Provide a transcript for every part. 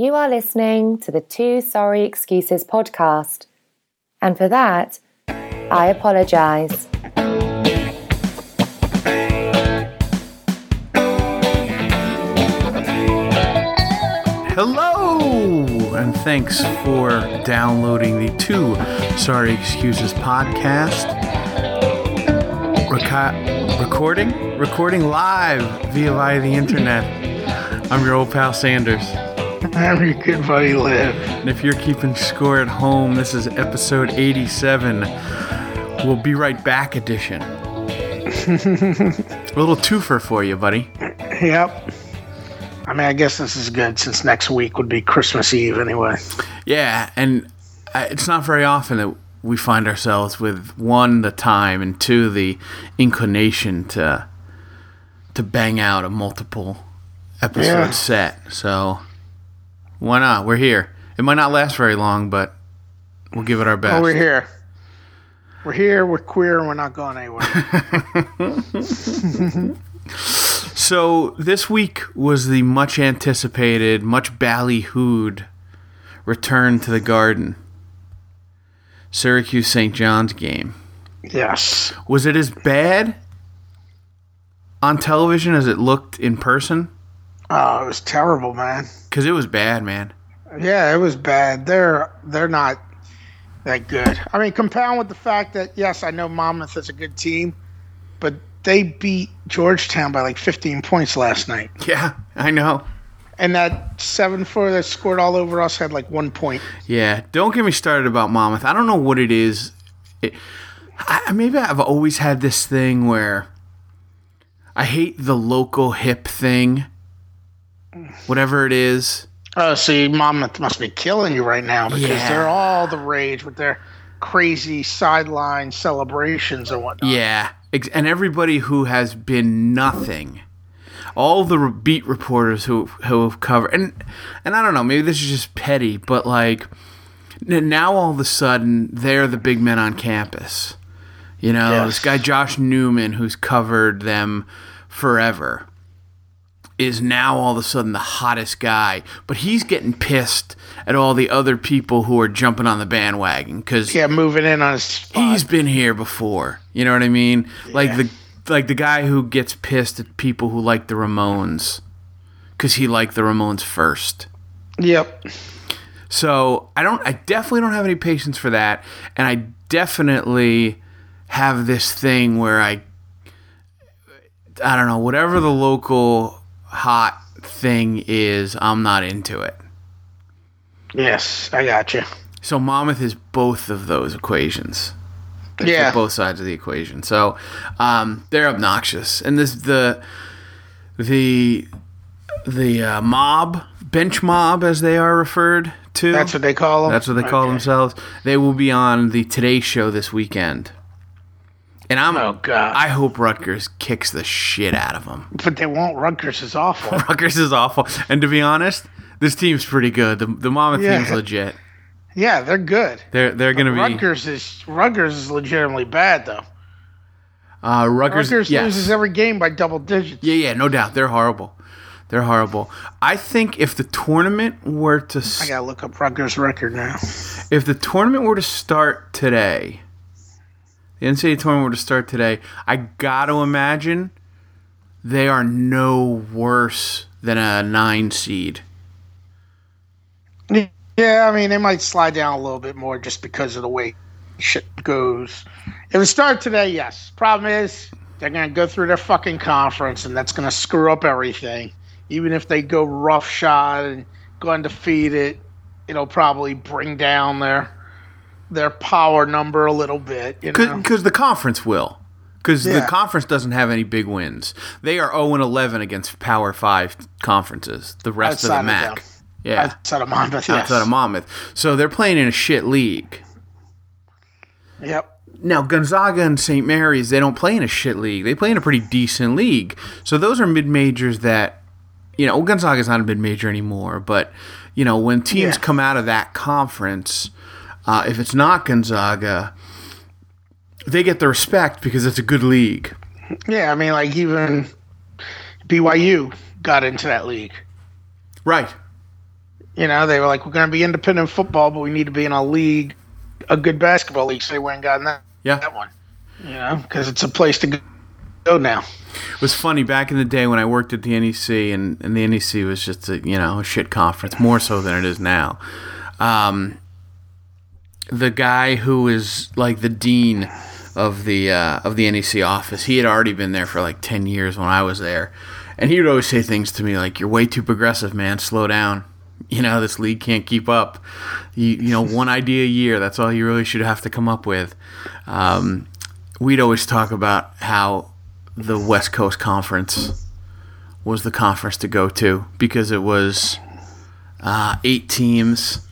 You are listening to the Two Sorry Excuses podcast. And for that, I apologize. Hello, and thanks for downloading the Two Sorry Excuses podcast. Reca- recording? Recording live via via the internet. I'm your old pal Sanders. Good buddy Liv. And if you're keeping score at home, this is episode 87. We'll be right back edition. A little twofer for you, buddy. Yep. I mean, I guess this is good since next week would be Christmas Eve anyway. Yeah, and it's not very often that we find ourselves with one the time and two the inclination to to bang out a multiple episode Yeah. set. So why not? We're here. It might not last very long, but we'll give it our best. Oh, we're here. We're here. We're queer, and we're not going anywhere. So this week was the much anticipated, much ballyhooed return to the Garden. Syracuse St. John's game. yes. Was it as bad on television as it looked in person? Oh, it was terrible, man. Because it was bad, man. Yeah, it was bad. They're they're not that good. I mean, compound with the fact that yes, I know Monmouth is a good team, but they beat Georgetown by like 15 points last night, Yeah, I know. and that seven four that scored all over us had like one point. Yeah, don't get me started about Monmouth. I don't know what it is. It, I, maybe I've always had this thing where I hate the local hip thing, whatever it is. Oh, see, mom must be killing you right now because Yeah. they're all the rage with their crazy sideline celebrations and whatnot. Yeah, and everybody who has been nothing, all the beat reporters who who have covered, and and I don't know, maybe this is just petty, but like now all of a sudden they're the big men on campus. You know, Yes. this guy Josh Newman, who's covered them forever, is now all of a sudden the hottest guy. But he's getting pissed at all the other people who are jumping on the bandwagon because Yeah, moving in on his he's been here before. You know what I mean? Like the like the guy who gets pissed at people who like the Ramones because he liked the Ramones first. Yep. So I don't. I definitely don't have any patience for that, and I definitely have this thing where I. I don't know whatever the local hot thing is. I'm not into it. Yes, I got you. So Monmouth is both of those equations. Yeah. both sides of the equation. So um, they're obnoxious, and this the the the uh, mob bench mob as they are referred to. That's what they call them. That's what they call Okay. themselves. They will be on the Today Show this weekend, and I'm. Oh God! I hope Rutgers kicks the shit out of them. but they won't. Rutgers is awful. Rutgers is awful, and to be honest, this team's pretty good. The the Monmouth Yeah. team's legit. yeah, they're good. They're they're gonna be Rutgers is Rutgers is legitimately bad though. uh, Rutgers. Rutgers yes. loses every game by double digits. Yeah, yeah, no doubt. They're horrible. They're horrible. I think if the tournament were to s- I gotta look up Rutgers' record now. if the tournament were to start today, the NCAA tournament were to start today, I got to imagine they are no worse than a nine seed. Yeah, I mean they might slide down a little bit more just because of the way shit goes. If it started today, yes. Problem is they're gonna go through their fucking conference and that's gonna screw up everything. Even if they go roughshod and go undefeated, it'll probably bring down their their power number a little bit. You know? Because the conference will. Because the conference doesn't have any big wins. They are 0 and 11 against Power 5 conferences, the rest Outside of the MAC. yeah. Outside of Monmouth, yes. Outside of Monmouth. So they're playing in a shit league. Yep. Now Gonzaga and St. Mary's, they don't play in a shit league. They play in a pretty decent league. So those are mid majors that, you know, Gonzaga's not a mid major anymore. But you know, when teams Yeah. come out of that conference, uh, if it's not Gonzaga, they get the respect because it's a good league. Yeah, I mean, like even BYU got into that league. Right. You know, they were like, we're going to be independent football, but we need to be in a league, a good basketball league. So they went and gotten that, Yeah. that one. You know, because it's a place to go- go now. It was funny back in the day when I worked at the NEC, and, and the NEC was just a you know a shit conference, more so than it is now. Um, the guy who is like the dean of the uh, of the NEC office, he had already been there for like ten years when I was there, and he would always say things to me like, "You're way too progressive, man. Slow down." You know this league can't keep up. You, you know one idea a year. That's all you really should have to come up with. Um, we'd always talk about how the West Coast Conference was the conference to go to because it was uh, eight teams.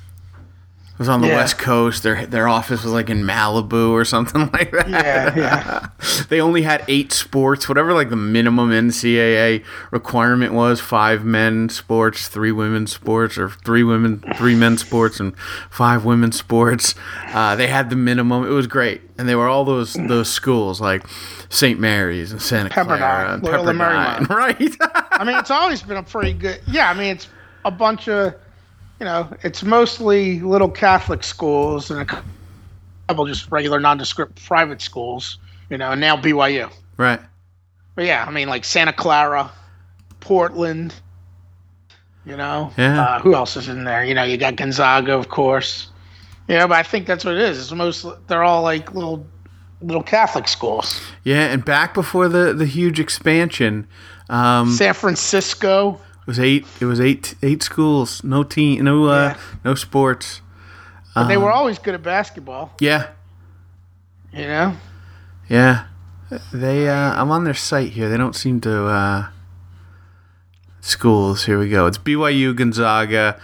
It was on the Yeah. West Coast. Their their office was like in Malibu or something like that. Yeah, yeah. They only had eight sports, whatever like the minimum NCAA requirement was: five men sports, three women sports, or three women, three men sports, and five women sports. Uh, they had the minimum. It was great, and they were all those those schools like St. Mary's and Santa Pepperdine, Clara and Loyola Pepperdine, Marymount. right? I mean, it's always been a pretty good. Yeah, I mean, it's a bunch of, you know, it's mostly little Catholic schools and a couple just regular nondescript private schools. You know, and now BYU. right. But yeah, I mean, like Santa Clara, Portland. You know, Yeah. uh, who else is in there? You know, you got Gonzaga, of course. You know, but I think that's what it is. It's most they're all like little little Catholic schools. Yeah, and back before the the huge expansion, um, San Francisco. It was eight. It was eight eight schools. No team. No uh, Yeah. no sports. But they were Um, always good at basketball. Yeah, You know, yeah. They. Uh, I'm on their site here. They don't seem to. Uh, schools. Here we go. It's BYU, Gonzaga,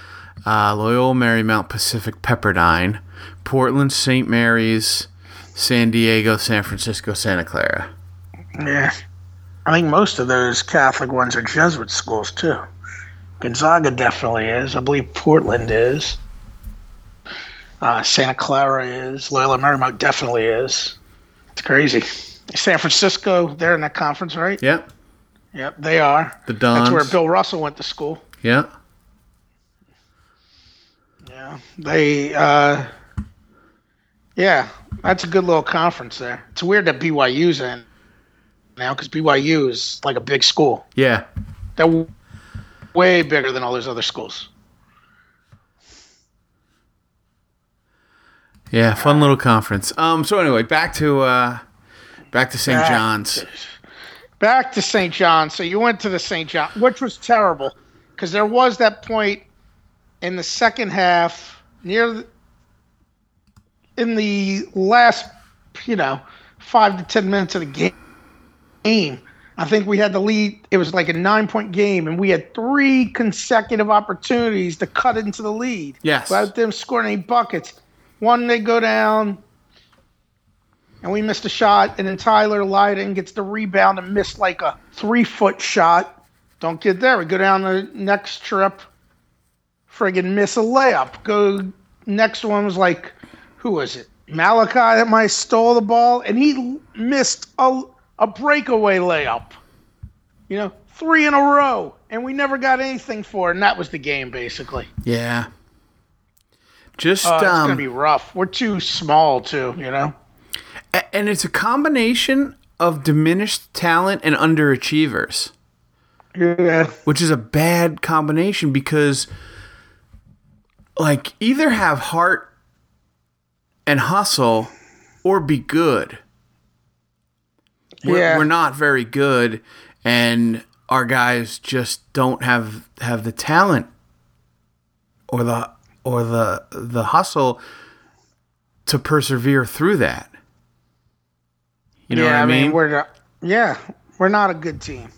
uh, Loyola Marymount, Pacific, Pepperdine, Portland, St. Mary's, San Diego, San Francisco, Santa Clara. Yeah. I think most of those Catholic ones are Jesuit schools too. Gonzaga definitely is. I believe Portland is. Uh, Santa Clara is. Loyola Marymount definitely is. It's crazy. San Francisco, they're in that conference, right? Yep. Yep, they are. The Dons. That's where Bill Russell went to school. Yeah. Yeah. They, uh, yeah, that's a good little conference there. It's weird that BYU's in now because BYU is like a big school. Yeah. W- way bigger than all those other schools. Yeah, fun little conference. Um. So anyway, back to uh, back to St. Back John's. Back to St. John. So you went to the St. John, which was terrible because there was that point in the second half near the, in the last, you know, five to ten minutes of the ga- game. I think we had the lead. It was like a nine point game, and we had three consecutive opportunities to cut into the lead. Yes. Without them scoring any buckets. One, they go down, and we missed a shot, and then Tyler Lydon gets the rebound and missed like a three foot shot. Don't get there. We go down the next trip, friggin' miss a layup. Go next one was like, who was it? Malachi that might have stole the ball, and he missed a, a breakaway layup. You know, three in a row, and we never got anything for it, and that was the game basically. Yeah. Just Uh, it's um, gonna be rough. We're too small too, you know. and it's a combination of diminished talent and underachievers, Yeah. which is a bad combination because, like, either have heart and hustle, or be good. We're, Yeah. we're not very good, and our guys just don't have have the talent or the or the the hustle to persevere through that. You know yeah, what I mean? we're not, yeah, we're not a good team.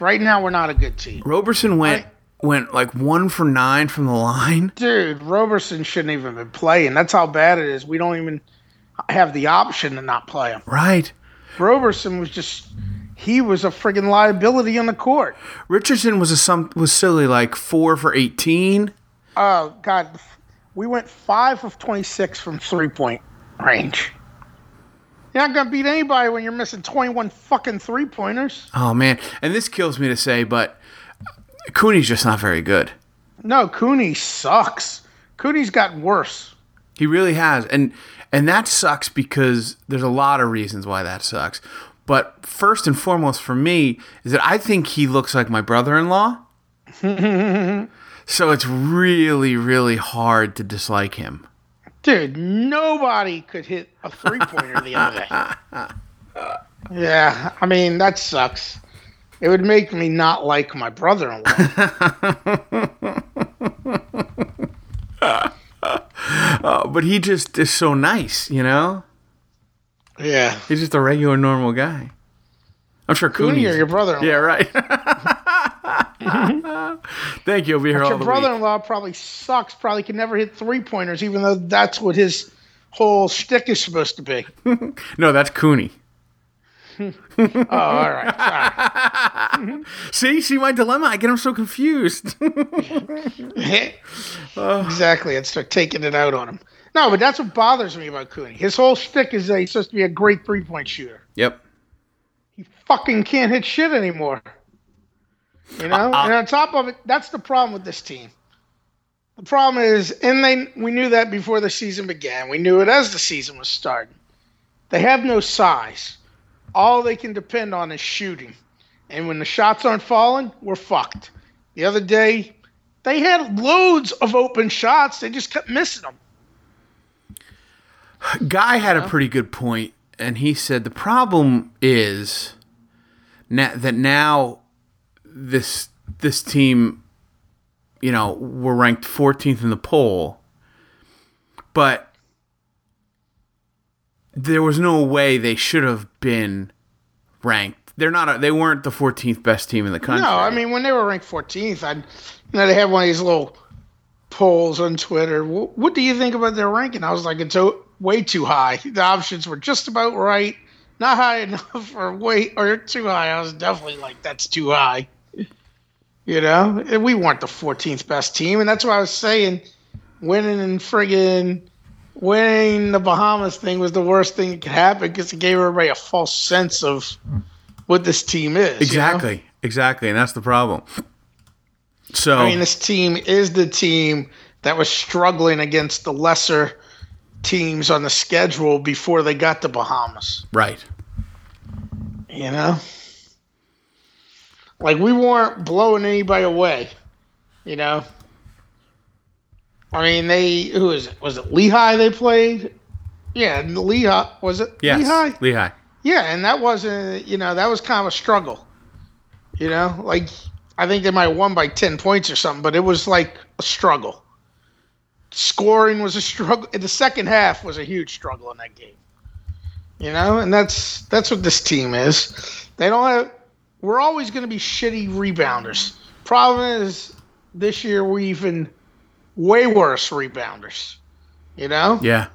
Right now, we're not a good team, Roberson went went like one for nine from the line. dude. Roberson shouldn't even been playing. That's how bad it is. We don't even have the option to not play him. Right. Roberson was just he was a friggin' liability on the court. Richardson was a some was silly like four for eighteen. Oh God, we went five of twenty six from three point range. You're not gonna beat anybody when you're missing twenty one fucking three pointers. Oh man, and this kills me to say, but Cooney's just not very good. No, Cooney sucks. Cooney's gotten worse. He really has, and and that sucks because there's a lot of reasons why that sucks. But first and foremost for me is that I think he looks like my brother-in-law. so it's really, really hard to dislike him. Dude, nobody could hit a three pointer the other day. Yeah, I mean, that sucks. It would make me not like my brother in law. Uh, but he just is so nice, you know? yeah. He's just a regular, normal guy. I'm sure Cooney your brother? Yeah, right. Thank you. I'll be here all Your the brother-in-law probably sucks, probably can never hit three pointers, even though that's what his whole shtick is supposed to be. No, that's Cooney. Oh, all right. Sorry. See, see my dilemma. I get him so confused. exactly. And start taking it out on him. No, but that's what bothers me about Cooney. His whole shtick is that he's supposed to be a great three point shooter. yep. He fucking can't hit shit anymore. You know? Uh-uh. and on top of it, that's the problem with this team. The problem is, and they we knew that before the season began. We knew it as the season was starting. They have no size. All they can depend on is shooting. And when the shots aren't falling, we're fucked. The other day, they had loads of open shots. They just kept missing them. Guy had a pretty good point, and he said the problem is na- that now this this team, you know, we're ranked 14th in the poll, but there was no way they should have been ranked. They're not. A, they weren't the 14th best team in the country. No, I mean when they were ranked 14th, I, you know, they had one of these little polls on Twitter. What, do you think about their ranking? I was like, it's o- way too high. The options were just about right, not high enough, or way or too high. I was definitely like, that's too high. You know, we weren't the 14th best team, and that's why I was saying winning and friggin' winning the Bahamas thing was the worst thing that could happen because it gave everybody a false sense of what this team is. you know? exactly, exactly, and that's the problem. So I mean, this team is the team that was struggling against the lesser teams on the schedule before they got to Bahamas. right, You know, like we weren't blowing anybody away. You know, I mean, they who is it? Was it Lehigh they played? Yeah, Lehigh was it? yes, Lehigh. Lehigh. Yeah, and that wasn't, you know, that was kind of a struggle. You know, like I think they might have won by 10 points or something, but it was like a struggle. Scoring was a struggle. The second half was a huge struggle in that game. You know, and that's that's what this team is. They don't have we're always going to be shitty rebounders. Problem is this year we're even way worse rebounders. You know? Yeah,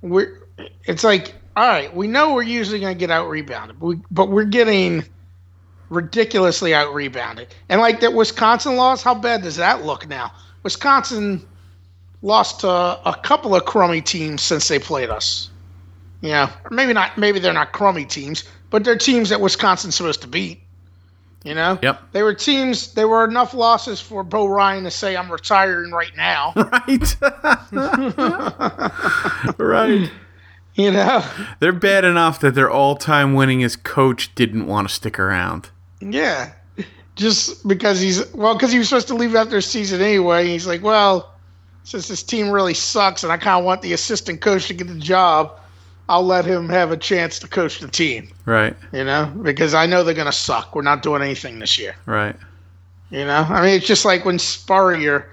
we're it's like all right we know we're usually going to get out rebounded but, we, but we're getting ridiculously out rebounded. And like that wisconsin loss how bad does that look now? Wisconsin lost to a couple of crummy teams since they played us. You know maybe not maybe they're not crummy teams but they're teams that wisconsin's supposed to beat you know? Yep. they were teams there were enough losses for bo ryan to say i'm retiring right now. Right, right. You know They're bad enough that their all-time winningest coach didn't want to stick around. Yeah, just because he's well, because he was supposed to leave after the season anyway. He's like, well, since this team really sucks, and I kind of want the assistant coach to get the job, I'll let him have a chance to coach the team. Right, You know, because I know they're gonna suck. We're not doing anything this year. right. You know, I mean, it's just like when Spurrier,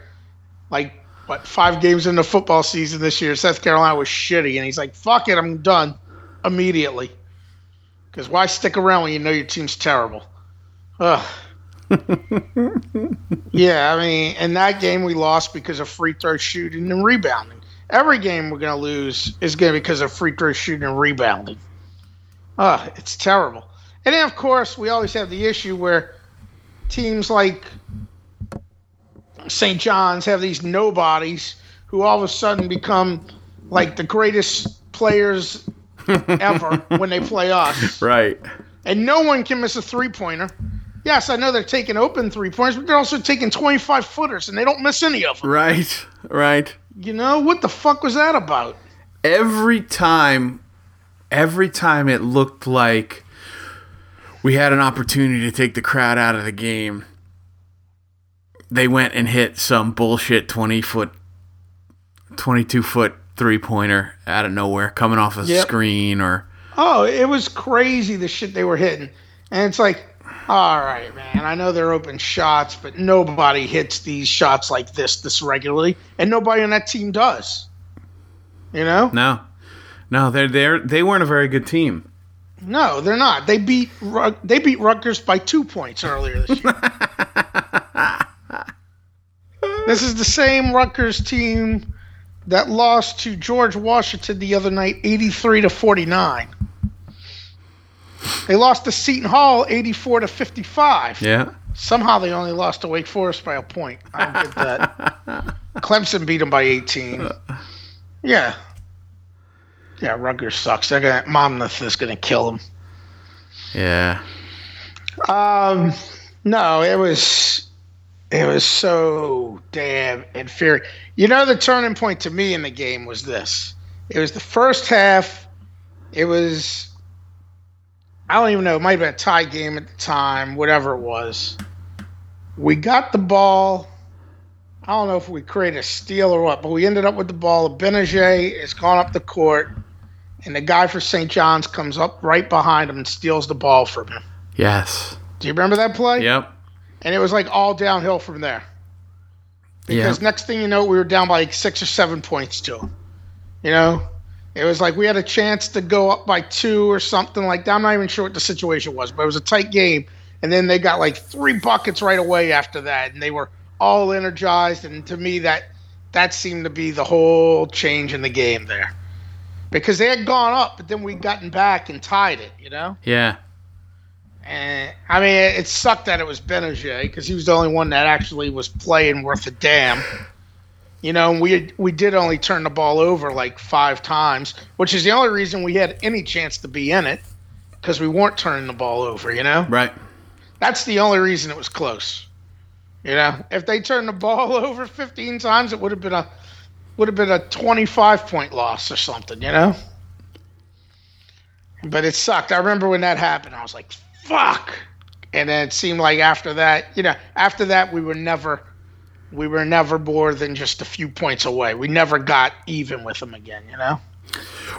like what five games in the football season this year, South Carolina was shitty, and he's like, "Fuck it, I'm done immediately." Because why stick around when you know your team's terrible? Ugh. yeah, I mean, in that game we lost because of free throw shooting and rebounding. Every game we're gonna lose is gonna be because of free throw shooting and rebounding. Ugh, it's terrible. And then of course we always have the issue where teams like St. John's have these nobodies who all of a sudden become like the greatest players ever when they play us. Right. And no one can miss a three pointer. Yes, I know they're taking open three pointers, but they're also taking 25 footers, and they don't miss any of them. Right, right. You know what the fuck was that about? Every time, every time it looked like we had an opportunity to take the crowd out of the game, they went and hit some bullshit 20 foot, 22 foot three pointer out of nowhere, coming off a Yep. screen or. Oh, it was crazy the shit they were hitting. And it's like, all right, man, I know they're open shots, but nobody hits these shots like this this regularly, and nobody on that team does. You know? No, no, they're they're they weren't a very good team. No, they're not. They beat they beat Rutgers by 2 points earlier this year. this is the same Rutgers team that lost to George Washington the other night 83 to 49. They lost to Seton Hall 84 to 55. Yeah, Somehow they only lost to Wake Forest by a point. I don't get that. Clemson beat them by 18. Yeah. Yeah, Rutgers sucks. They're gonna Monmouth is gonna kill them. yeah. Um, no, it was it was so damn inferior. You know, the turning point to me in the game was this. It was the first half. It was I don't even know. It might have been a tie game at the time, whatever it was. We got the ball. I don't know if we created a steal or what, but we ended up with the ball. Gbinije has gone up the court, and the guy for St. John's comes up right behind him and steals the ball from him. Yes. Do you remember that play? Yep. And it was like all downhill from there. Because Yeah. next thing you know, we were down by like six or seven points to. You know, it was like we had a chance to go up by two or something like that. I'm not even sure what the situation was, but it was a tight game. And then they got like three buckets right away after that, and they were all energized. And to me, that that seemed to be the whole change in the game there, because they had gone up, but then we'd gotten back and tied it. You know. Yeah. And I mean, it, sucked that it was Gbinije because he was the only one that actually was playing worth a damn. You know, and we we did only turn the ball over like five times, which is the only reason we had any chance to be in it because we weren't turning the ball over. You know, Right. that's the only reason it was close. You know, if they turned the ball over 15 times, it would have been a would have been a 25 point loss or something. You know, but it sucked. I remember when that happened. I was like, "Fuck!" And then it seemed like after that, you know, after that we were never we were never more than just a few points away. We never got even with them again. You know.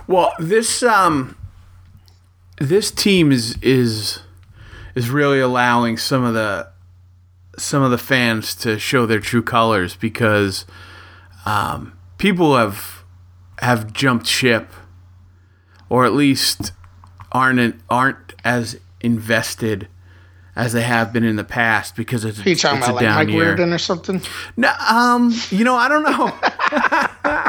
Well, this um, this team is is is really allowing some of the some of the fans to show their true colors because um, people have have jumped ship, or at least aren't aren't as invested as they have been in the past because it's, Are you it's talking a about like down Mike year. Reardon or something? No, um, you know, I don't know.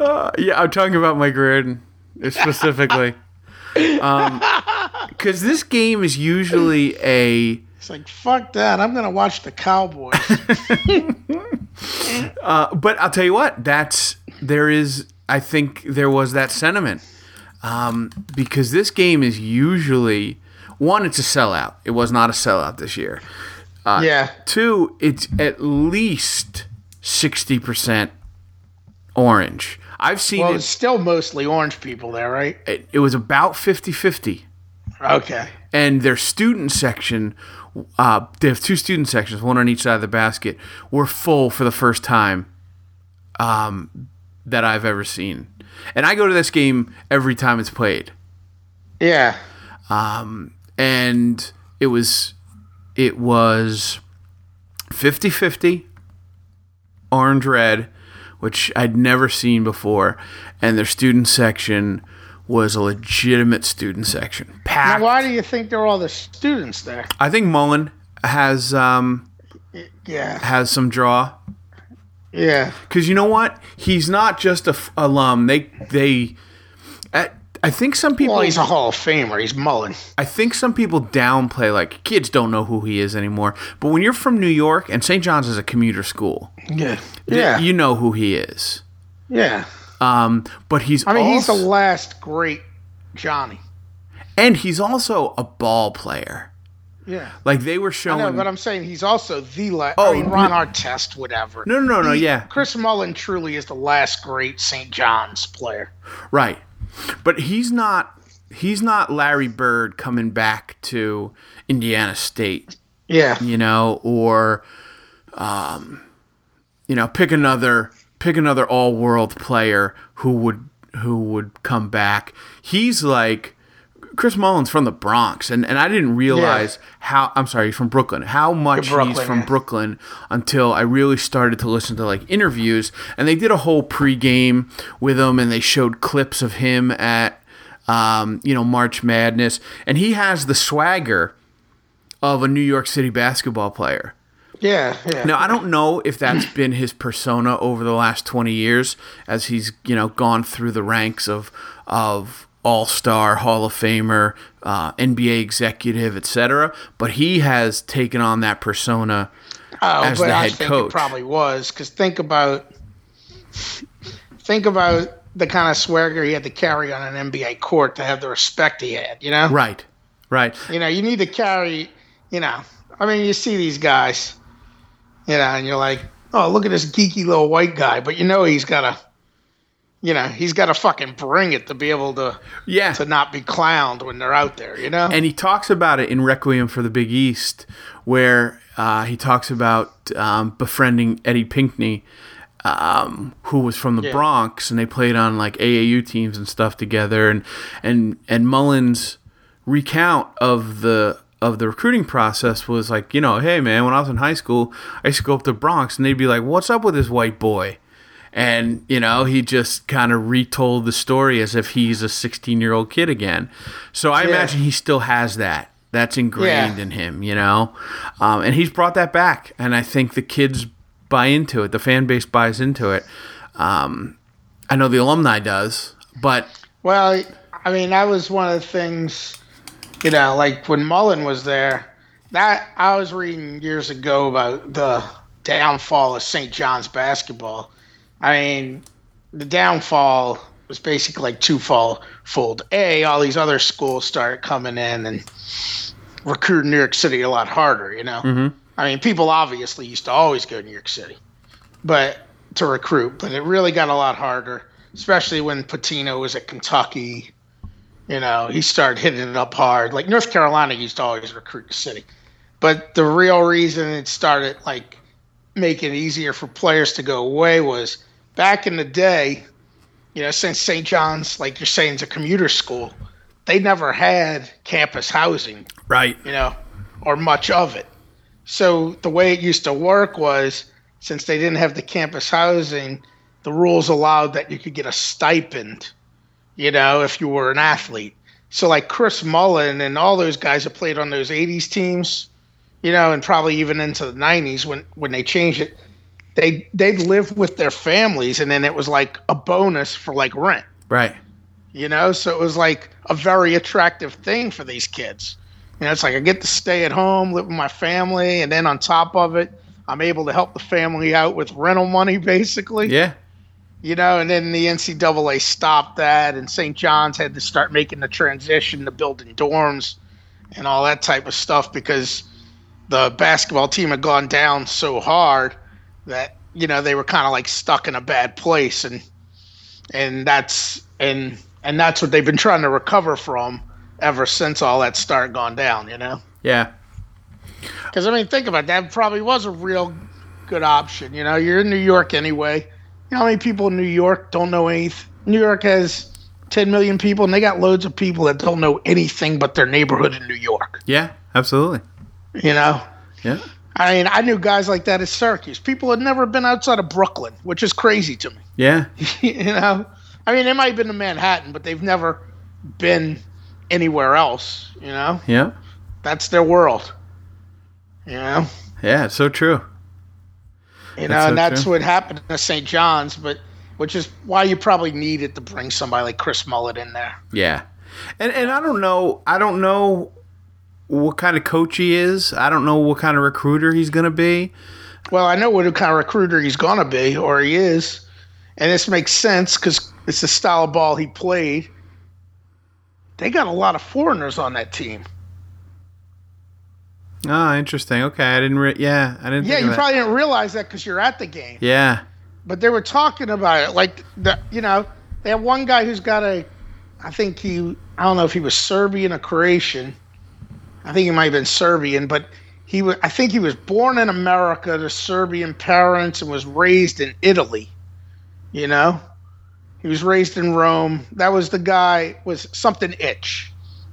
Uh, yeah, I'm talking about Mike Reardon specifically. Because this game is usually a. It's like fuck that. I'm gonna watch the Cowboys. Uh, but I'll tell you what, that's there is. I think there was that sentiment um, because this game is usually one. It's a sellout. It was not a sellout this year. yeah. Two, it's at least sixty percent orange. I've seen Well, it, it's still mostly orange people there, right? it. It was about 50-50. Okay. and their student section uh, they have two student sections one on each side of the basket. Were full for the first time um, that i've ever seen. And i go to this game every time it's played. Yeah. and it was it was 50-50 orange red which i'd never seen before. And their student section was a legitimate student section Now, why do you think there are all the students there? i think mullin has um, Yeah. has some draw Yeah. because you know what he's not just a f- alum they they I, I think some people Well, he's a Hall of Famer. He's Mullin. I think some people downplay like kids don't know who he is anymore but when you're from New York and St. John's is a commuter school Yeah. Yeah. you know who he is yeah. Um, but he's I mean, he's the last great Johnny. and he's also a ball player. Yeah. Like they were I showing. know, but I'm saying he's also the last. Oh, I mean, Ron no- Artest, whatever. no, no, no, He- yeah, Chris Mullin truly is the last great St. John's player. right. But he's not. He's not Larry Bird coming back to Indiana State. Yeah. you know, or um, you know, pick another pick another all world player who would who would come back. He's like Chris Mullins from the Bronx, and, and I didn't realize how I'm sorry, he's from Brooklyn. How much Brooklyn, he's from yeah. Brooklyn until I really started to listen to like interviews, and they did a whole pregame with him, and they showed clips of him at um, you know March Madness, and he has the swagger of a New York City basketball player. Yeah. Yeah. Now I don't know if that's been his persona over the last twenty years, as he's you know gone through the ranks of of All Star, Hall of Famer, uh, NBA executive, etc. But he has taken on that persona. Oh, as but the I head think coach. it probably was because think about think about the kind of swagger he had to carry on an NBA court to have the respect he had. You know, Right, right, you know, you need to carry. You know, I mean, you see these guys, you know, and you're like, oh, look at this geeky little white guy, but you know he's got a, You know, he's got to fucking bring it to be able to yeah. to not be clowned when they're out there. You know, and he talks about it in Requiem for the Big East, where uh, he talks about um, befriending Eddie Pinckney, um, who was from the Yeah. Bronx, and they played on like AAU teams and stuff together. And and and Mullins' recount of the of the recruiting process was like, you know, hey man, when I was in high school, I used to go up to the Bronx, and they'd be like, "What's up with this white boy?" And you know, he just kind of retold the story as if he's a 16 year old kid again. So I Yeah. imagine he still has that. That's ingrained Yeah. in him, you know, um, and he's brought that back. And I think the kids buy into it. The fan base buys into it. Um, I know the alumni does, but Well, I mean, that was one of the things, you know, like when Mullin was there. That I was reading years ago about the downfall of St. John's basketball. I mean, the downfall was basically like twofold. Fold A, all these other schools started coming in and recruiting New York City a lot harder. You know, mm-hmm. I mean, people obviously used to always go to New York City, but to recruit, but it really got a lot harder, especially when Pitino was at Kentucky. You know, he started hitting it up hard. Like North Carolina used to always recruit the city, but the real reason it started like making it easier for players to go away was back in the day. You know, since St. John's, like you're saying, is a commuter school, they never had campus housing right, you know, or much of it. So the way it used to work was since they didn't have the campus housing, the rules allowed that you could get a stipend, you know, if you were an athlete. So like Chris Mullin and all those guys that played on those 80s teams, you know, and probably even into the 90s when when they changed it, they they'd live with their families and then it was like a bonus for like rent. Right, you know so it was like a very attractive thing for these kids. You know it's like i get to stay at home live with my family and then on top of it i'm able to help the family out with rental money basically. Yeah, you know and then the ncaa stopped that and st john's had to start making the transition to building dorms and all that type of stuff because the basketball team had gone down so hard that you know they were kind of like stuck in a bad place and and that's and and that's what they've been trying to recover from ever since all that start gone down you know? Yeah, because i mean think about it, that probably was a real good option you know? You're in new york anyway you know how many people in new york don't know anything new york has 10 million people and they got loads of people that don't know anything but their neighborhood in new york yeah, absolutely, you know yeah, I mean, I knew guys like that at Syracuse. People had never been outside of Brooklyn, which is crazy to me. yeah, you know, I mean, they might have been to Manhattan, but they've never been anywhere else. You know, yeah, that's their world. You know, yeah. So true. You know, so and that's what happened to St. John's, but which is why you probably needed to bring somebody like Chris Mullin in there. Yeah, and and I don't know. I don't know what kind of coach he is. I don't know what kind of recruiter he's gonna be. Well, I know what kind of recruiter he's gonna be, or he is. and this makes sense because it's the style of ball he played. They got a lot of foreigners on that team. Oh, interesting. Okay, I didn't. Re- yeah, I didn't. Yeah, think you probably didn't realize that because you're at the game. Yeah. But they were talking about it, like the, you know, they have one guy who's got a, I think he, I don't know if he was Serbian or Croatian. I think he might have been Serbian, but he was. I think he was born in America to Serbian parents and was raised in Italy. You know, he was raised in Rome. That was the guy was something itch,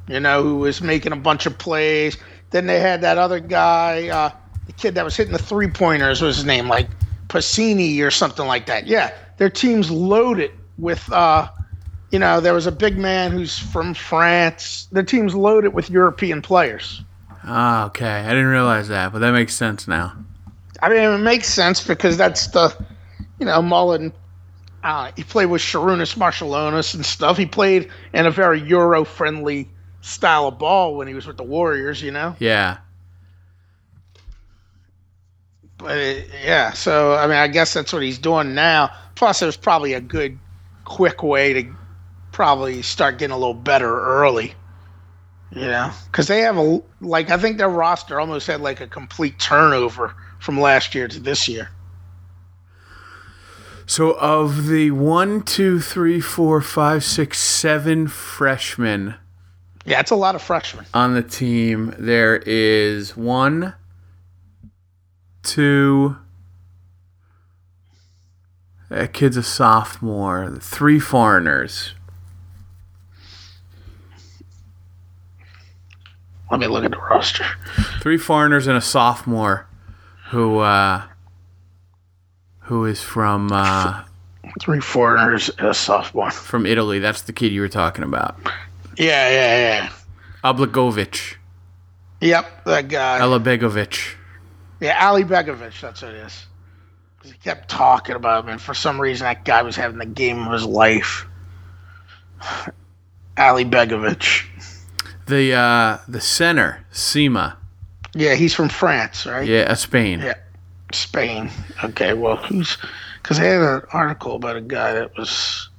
you know, who was making a bunch of plays. Then they had that other guy, uh, the kid that was hitting the three pointers. Was his name like Pacini or something like that? Yeah, their team's loaded with. Uh, you know, there was a big man who's from France. Their team's loaded with European players. Oh, okay. I didn't realize that, but that makes sense now. I mean, it makes sense because that's the, you know, Mullin. Uh, he played with Sarunas Marciulionis and stuff. He played in a very Euro-friendly style of ball when he was with the Warriors, you know. Yeah. But it, yeah, so I mean, I guess that's what he's doing now. Plus, it was probably a good, quick way to probably start getting a little better early. You know, because they have a like I think their roster almost had like a complete turnover from last year to this year. So of the one, two, three, four, five, six, seven freshmen Yeah, it's a lot of freshmen. on the team, there is one, two. That kid's a sophomore. Three foreigners. Let me look at the roster. Three foreigners and a sophomore, who uh, who is from uh, Three foreigners, a sophomore. from Italy. That's the kid you were talking about. Yeah, yeah, yeah. Obligovic, Yep, that guy. Alibegovic. Yeah, Alibegovic, that's what it is. he kept talking about him, and for some reason, that guy was having the game of his life. Alibegovic. The uh, the center, Sima. Yeah, he's from France, right? Yeah, uh, Spain. Yeah. Spain. Okay, well, who's. Because I had an article about a guy that was.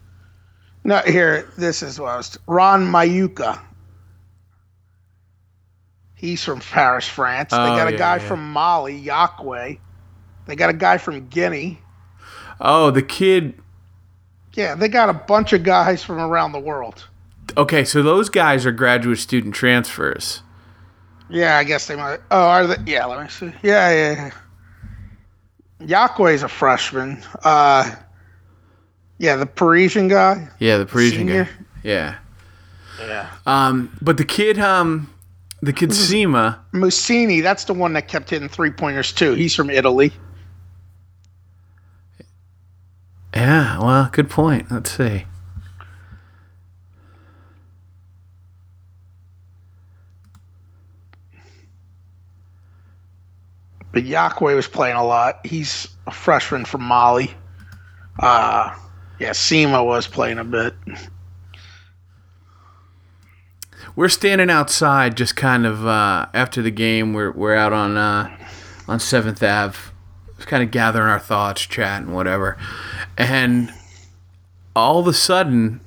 No, here, this is what I was. Ron Mayuka. He's from Paris, France. They Oh, got a yeah, guy yeah. from Mali, Yakwe. They got a guy from Guinea. Oh, the kid. Yeah, they got a bunch of guys from around the world. Okay, so those guys are graduate student transfers. Yeah, I guess they might. Oh, are they? Yeah, let me see. Yeah, yeah. yeah. Yakwe's a freshman. Uh, yeah, the Parisian guy. Yeah, the Parisian Senior? guy. Yeah. Yeah. Um, but the kid, um, the kid Sima. Mussini, that's the one that kept hitting three pointers too. He's from Italy. Yeah, well, good point. Let's see. But Yakwe was playing a lot. He's a freshman from Mali. Uh, yeah, Sima was playing a bit. We're standing outside, just kind of uh, after the game. We're we're out on uh, on Seventh Ave, just kind of gathering our thoughts, chatting, whatever. And all of a sudden,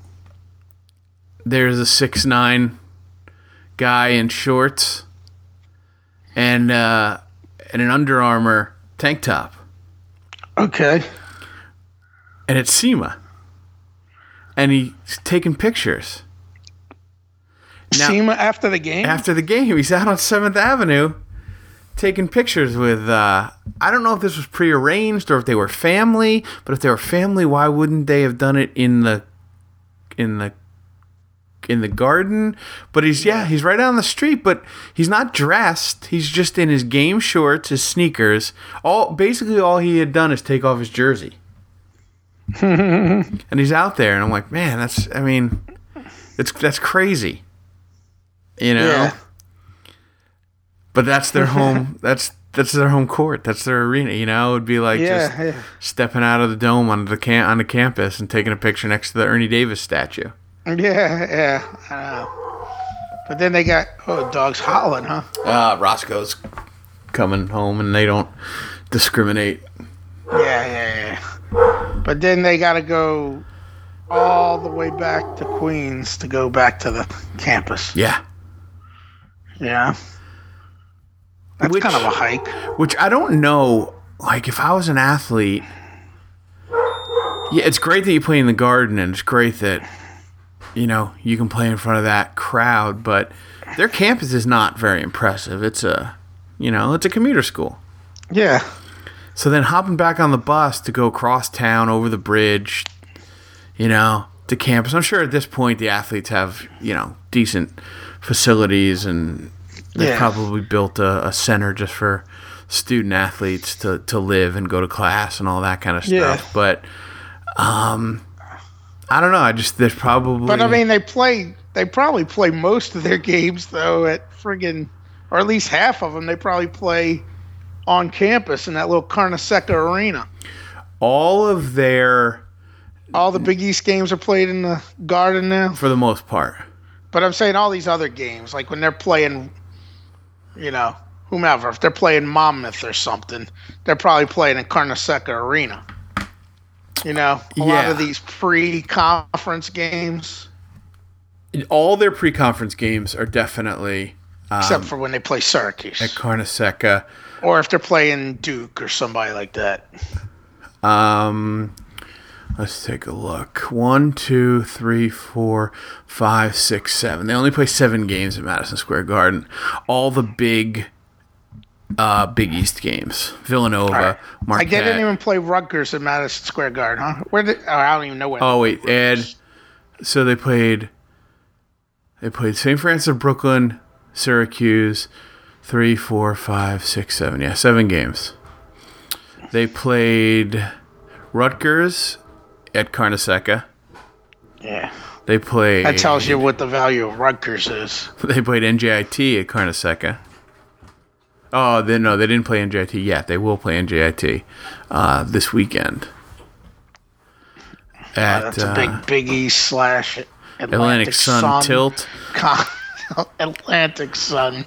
there's a six nine guy in shorts and uh, and an Under Armour tank top, Okay. and it's Sima, and he's taking pictures. Now- after the game? after the game. He's out on Seventh Avenue taking pictures with. Uh, I don't know if this was prearranged or if they were family, but if they were family, why wouldn't they have done it in the in the in the garden? But he's yeah, he's right on the street, but he's not dressed. He's just in his game shorts, his sneakers. All basically all he had done is take off his jersey. and he's out there and I'm like, "Man, that's I mean, it's that's crazy." You know? yeah. But that's their home. that's that's their home court. That's their arena. You know, it would be like Yeah, just yeah. stepping out of the dome on the cam- on the campus and taking a picture next to the Ernie Davis statue. Yeah, yeah. I know. But then they got, oh, dog's howling, huh? Uh, Roscoe's coming home, and they don't discriminate. Yeah, yeah, yeah. But then they got to go all the way back to Queens to go back to the campus. Yeah. Yeah. That's Which- kind of a hike. Which I don't know. Like, if I was an athlete, yeah, it's great that you play in the garden, and it's great that you know you can play in front of that crowd. But their campus is not very impressive. It's a, you know, it's a commuter school. Yeah. So then hopping back on the bus to go across town over the bridge, you know, to campus. I'm sure at this point the athletes have, you know, decent facilities and they've Yeah. probably built a, a center just for student athletes to, to live and go to class and all that kind of stuff. Yeah. But um I don't know. I just there's probably But I mean, they play. They probably play most of their games though at friggin', or at least half of them. They probably play on campus in that little Carnesecca arena. all of their All the Big East games are played in the Garden now. for the most part. But I'm saying all these other games, like when they're playing, you know, whomever, if they're playing Monmouth or something, they're probably playing in Carnesecca Arena. You know, a lot of these pre-conference games, All their pre-conference games are definitely except um, for when they play Syracuse, at Carnesecca. Or if they're playing Duke or somebody like that. Um, let's take a look. One, two, three, four, five, six, seven. They only play seven games at Madison Square Garden. All the big, uh, Big East games. Villanova, Like Marquette. they didn't even play Rutgers at Madison Square Garden, huh? Where did? Oh, I don't even know where. oh wait, Ed. So they played. They played St. Francis of Brooklyn, Syracuse, three, four, five, six, seven. Yeah, seven games. They played Rutgers at Carnesecca. yeah, They played. that tells you what the value of Rutgers is. They played NJIT at Carnesecca. Oh, they, no, they didn't play NJIT yet. They will play NJIT uh, this weekend. At That's a uh, big Big East slash Atlantic, Atlantic Sun, Tilt. Con- Atlantic Sun.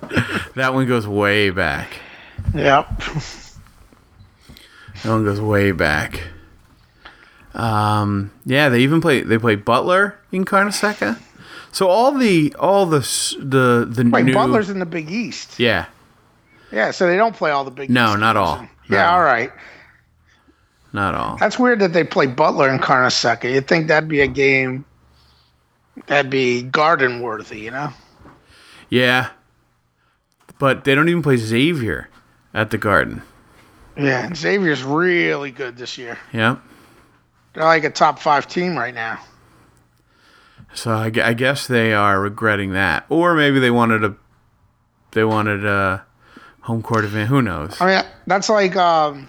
That one goes way back. Yep. That one goes way back. Um, yeah, they even play. They play Butler in Carnesecca. So all the all the the the Wait, new Butler's in the Big East. yeah Yeah, so they don't play all the Big no East. not all Yeah, No, all right. not all That's weird that they play Butler in Carnesecca. You'd think that'd be a game that'd be garden worthy, you know? Yeah, but they don't even play Xavier at the Garden. Yeah, and Xavier's really good this year. Yeah. They're like a top five team right now. So I, I guess they are regretting that, or maybe they wanted a they wanted a home court event. Who knows? I mean, that's like um,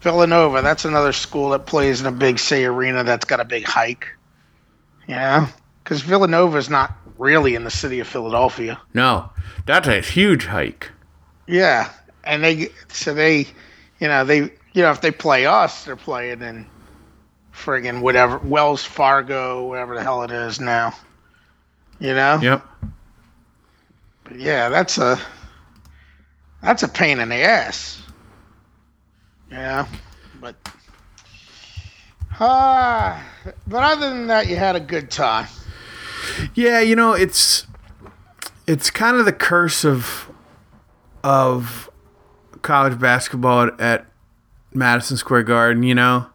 Villanova. That's another school that plays in a big, say, arena that's got a big hike. Yeah, because Villanova is not really in the city of Philadelphia. No, that's a huge hike. Yeah, and they so they, you know, they you know if they play us, they're playing in friggin' whatever Wells Fargo, whatever the hell it is now. You know. Yep. But yeah, that's a that's a pain in the ass. Yeah, but ah, but other than that, you had a good time. Yeah, you know, it's it's kind of the curse of of college basketball at, at Madison Square Garden, you know?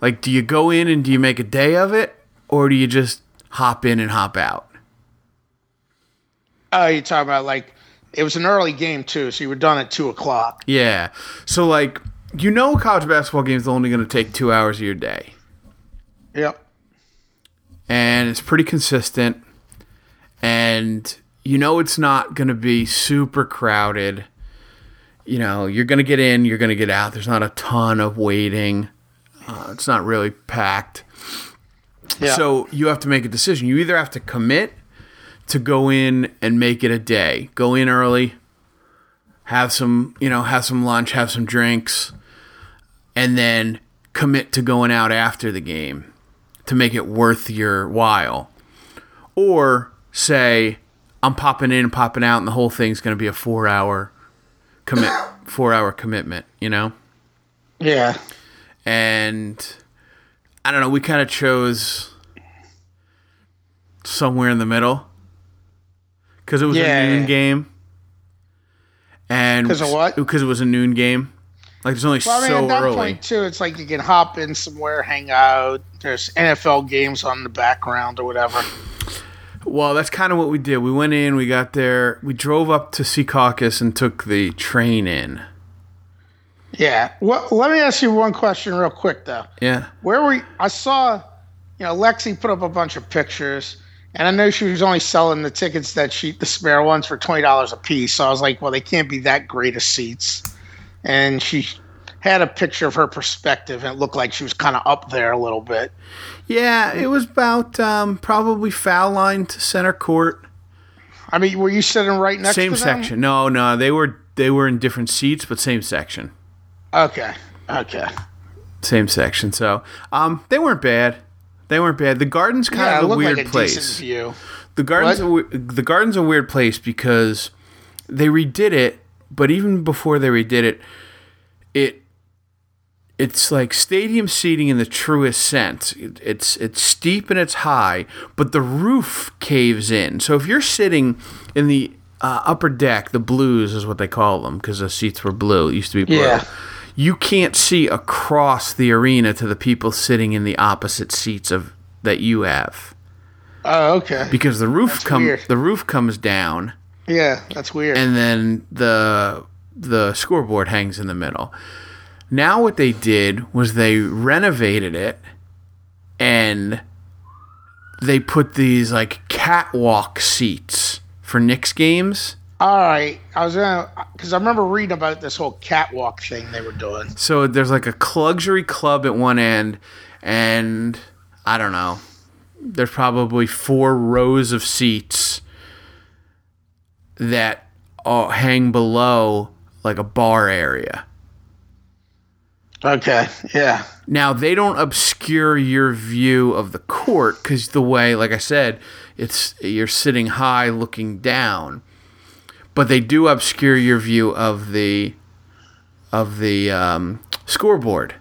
Like do you go in and do you make a day of it or do you just hop in and hop out? Oh, you're talking about like it was an early game too, so you were done at two o'clock. Yeah. So like you know college basketball games are only going to take 2 hours of your day. Yep. And it's pretty consistent. And you know it's not going to be super crowded. You know you're going to get in you're going to get out. There's not a ton of waiting. Uh, it's not really packed. Yeah. so you have to make a decision. You either have to commit to go in and make it a day. Go in early have some you know have some lunch have some drinks and then commit to going out after the game to make it worth your while. Or say, I'm popping in and popping out, and the whole thing's going to be a four hour commit, four hour commitment, you know? yeah. and I don't know. We kind of chose somewhere in the middle because it was Yeah, a noon yeah. game. And 'Cause of what? Because it was a noon game. Like there's only Well, I mean, so at that early. point too, it's like you can hop in somewhere, hang out. There's NFL games on the background or whatever. Well, that's kind of what we did. We went in, we got there, we drove up to Secaucus and took the train in. Yeah. Well, let me ask you one question real quick though. Yeah. Where were you, I saw, you know, Lexi put up a bunch of pictures, and I know she was only selling the tickets that she the spare ones for twenty dollars a piece. So I was like, well, they can't be that great of seats. And she had a picture of her perspective, and it looked like she was kind of up there a little bit. Yeah, it was about um, probably foul line to center court. I mean, were you sitting right next Same to them? section. No, no, they were they were in different seats, but same section. Okay. Okay. Same section. So, um, they weren't bad. They weren't bad. The garden's kind Yeah, of a weird like a place. view. The garden's a, What? the garden's a weird place because they redid it, but even before they redid it, it it's like stadium seating in the truest sense. It, it's it's steep and it's high, but the roof caves in. So if you're sitting in the uh, upper deck, the blues is what they call them because the seats were blue. It used to be blue. Yeah. You can't see across the arena to the people sitting in the opposite seats of that you have Oh, okay. because the roof come weird. the roof comes down Yeah, that's weird. and then the the scoreboard hangs in the middle. Now what they did was they renovated it and they put these like catwalk seats for Knicks games. All right, I was gonna because I remember reading about this whole catwalk thing they were doing. So there's like a luxury club at one end and I don't know. There's probably four rows of seats that uh, hang below like a bar area. Okay, yeah, Now they don't obscure your view of the court because the way, like I said, it's you're sitting high looking down, but they do obscure your view of the of the um, scoreboard.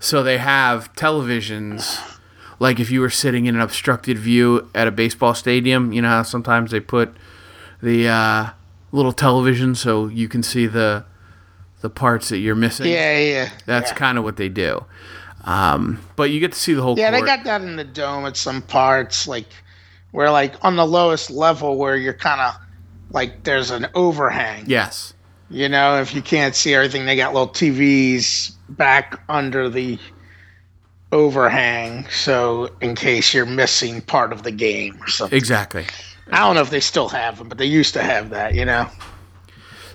So they have televisions, like if you were sitting in an obstructed view at a baseball stadium. You know how sometimes they put the uh, little television so you can see the the parts that you're missing. yeah, yeah. That's yeah. kind of what they do. Um, but you get to see the whole Yeah, they got that in the dome at some parts, like where like on the lowest level where you're kind of like there's an overhang. yes. You know, if you can't see everything, they got little TVs back under the overhang, so in case you're missing part of the game or something. Exactly. I don't know if they still have them, but they used to have that. You know.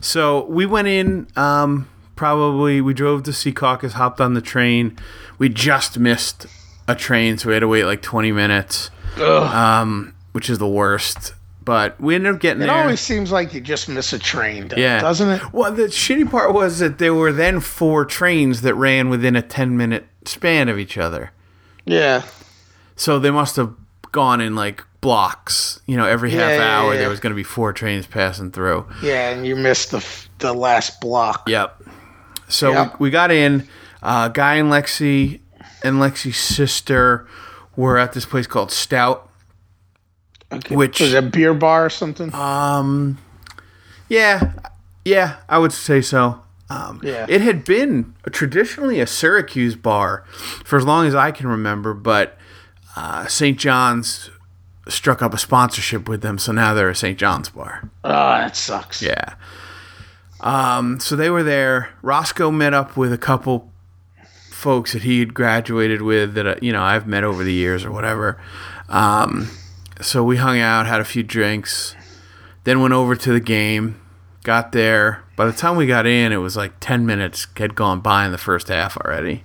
So we went in. Um, probably we drove to Secaucus, hopped on the train. We just missed a train, so we had to wait like 20 minutes, um, which is the worst. But we ended up getting It there. always seems like you just miss a train, though, yeah, doesn't it? Well, the shitty part was that there were then four trains that ran within a 10 minute span of each other. Yeah. So they must have gone in like blocks. You know, every half Yeah, yeah, hour yeah. there was going to be four trains passing through. Yeah, and you missed the the last block. Yep. So Yep. we, we got in. Uh, Guy and Lexi and Lexi's sister were at this place called Stout. Okay. Which- was it a beer bar or something? Um, yeah, yeah, I would say so. Um, Yeah. It had been traditionally a Syracuse bar for as long as I can remember, but uh, St. John's struck up a sponsorship with them, so now they're a St. John's bar. oh, that sucks. Yeah. Um, so they were there. Roscoe met up with a couple folks that he had graduated with that uh, you know I've met over the years or whatever. Um, so we hung out, had a few drinks, then went over to the game. Got there. By the time we got in, it was like ten minutes had gone by in the first half already.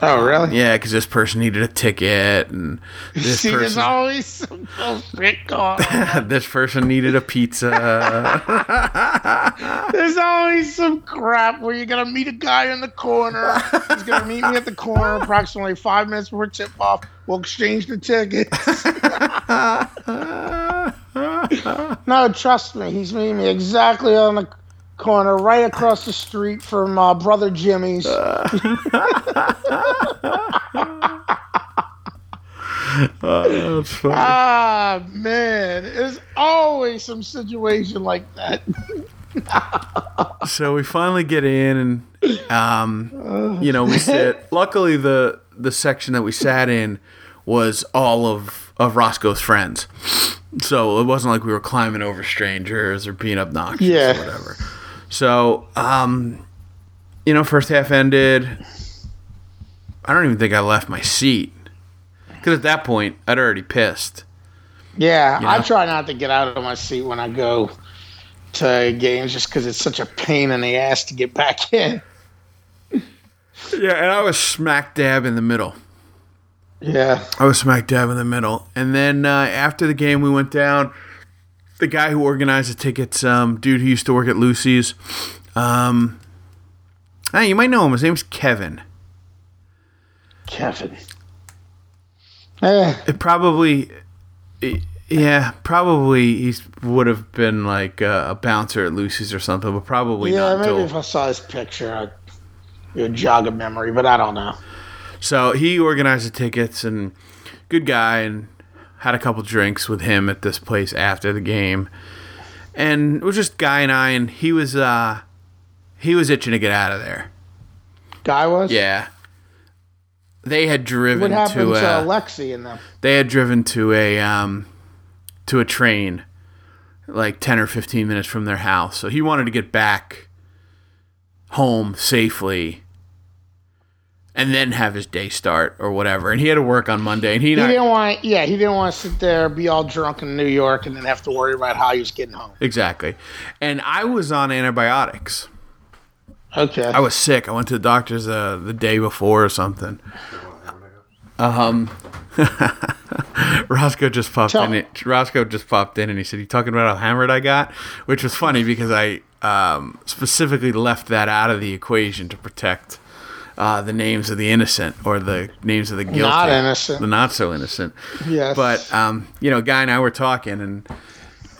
Oh, um, really? Yeah, because this person needed a ticket, and this See, there's person always some bullshit going on. this person needed a pizza. There's always some crap where you're gonna meet a guy in the corner. He's gonna meet me at the corner approximately five minutes before tip off. We'll exchange the tickets. no, trust me, he's meeting me exactly on the corner right across the street from uh, Brother Jimmy's. Oh, that's funny. ah, man. There's always some situation like that. so we finally get in and um you know we sit luckily the the section that we sat in was all of of roscoe's friends so it wasn't like we were climbing over strangers or being obnoxious Yeah. or whatever so um you know first half ended i don't even think i left my seat because at that point i'd already pissed Yeah, You I try not to get out of my seat when I go to games just because it's such a pain in the ass to get back in. yeah and i was smack dab in the middle Yeah. I was smack dab in the middle. And then uh, after the game, we went down. The guy who organized the tickets, um, dude who used to work at Lucy's, um, hey, you might know him. His name's Kevin. Kevin. Eh, It probably, yeah, probably he would have been like a, a bouncer at Lucy's or something, but probably yeah, not maybe until if I saw his picture, I'd, it would jog a memory, but I don't know. So he organized the tickets and good guy and had a couple drinks with him at this place after the game. And it was just guy and I and he was uh he was itching to get out of there. Guy was? Yeah. They had driven What happened to to Lexi and them? they had driven to a um to a train like 10 or 15 minutes from their house. So he wanted to get back home safely and then have his day start or whatever. And he had to work on Monday and he, He I- didn't want, yeah, he didn't want to sit there, be all drunk in New York, and then have to worry about how he was getting home. Exactly. And I was on antibiotics. Okay. I was sick. I went to the doctor's uh, the day before or something. Um, Roscoe just popped Tell- in. It, Roscoe just popped in and he said, "You talking about how hammered I got?" Which was funny because I um, specifically left that out of the equation to protect uh, the names of the innocent or the names of the guilty, Not innocent. the not so innocent. yes. But um, you know, guy and I were talking, and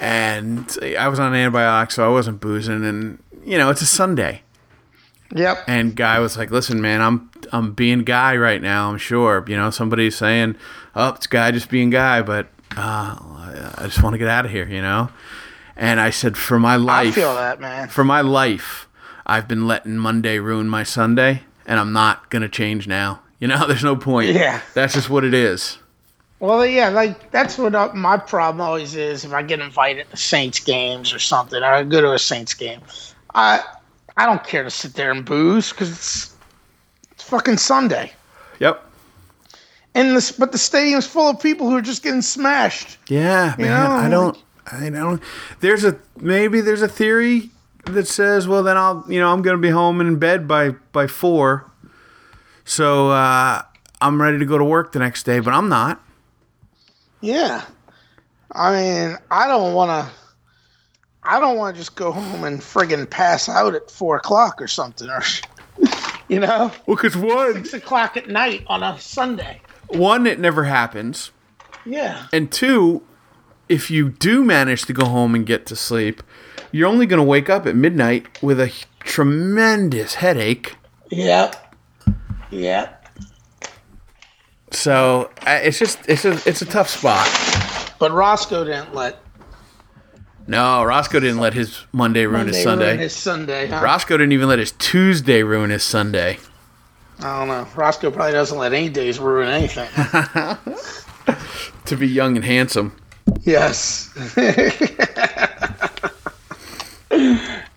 and I was on antibiotics, so I wasn't boozing, and you know, it's a Sunday, yep. and guy was like, "Listen, man, I'm I'm being guy right now. I'm sure, you know, somebody's saying, oh, it's guy just being guy, but uh, I just want to get out of here, you know." And I said, "For my life, I feel that, man. for my life, I've been letting Monday ruin my Sunday, and I'm not gonna change now. You know, there's no point. Yeah. that's just what it is." Well, yeah, like that's what uh, my problem always is. If I get invited to Saints games or something, or I go to a Saints game, I I don't care to sit there and booze because it's it's fucking Sunday. Yep. And this, but the stadium's full of people who are just getting smashed. Yeah, man. know, I don't. I don't. There's a maybe there's a theory that says, well, then I'll you know I'm gonna be home and in bed by by four, so uh, I'm ready to go to work the next day, but I'm not. Yeah, I mean, I don't want to. I don't want to just go home and friggin' pass out at four o'clock or something, or you know, Well, because one, six o'clock at night on a Sunday. one, it never happens, Yeah, and two, if you do manage to go home and get to sleep, you're only gonna wake up at midnight with a tremendous headache. yeah, yeah. So it's just it's a it's a tough spot. But Roscoe didn't let No, Roscoe didn't let his Monday ruin his Sunday. ruin his Sunday. Huh? Roscoe didn't even let his Tuesday ruin his Sunday. I don't know. Roscoe probably doesn't let any days ruin anything. To be young and handsome. yes.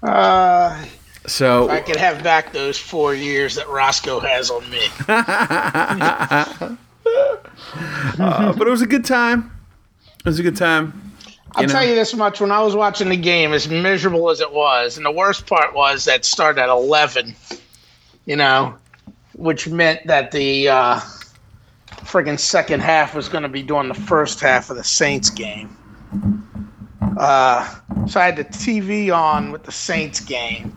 uh, So I could have back those four years that Roscoe has on me. uh, but it was a good time. It was a good time. I'll You know? tell you this much: when I was watching the game, as miserable as it was, and the worst part was that it started at eleven. You know, which meant that the uh, friggin' second half was going to be doing the first half of the Saints game. Uh, so I had the TV on with the Saints game,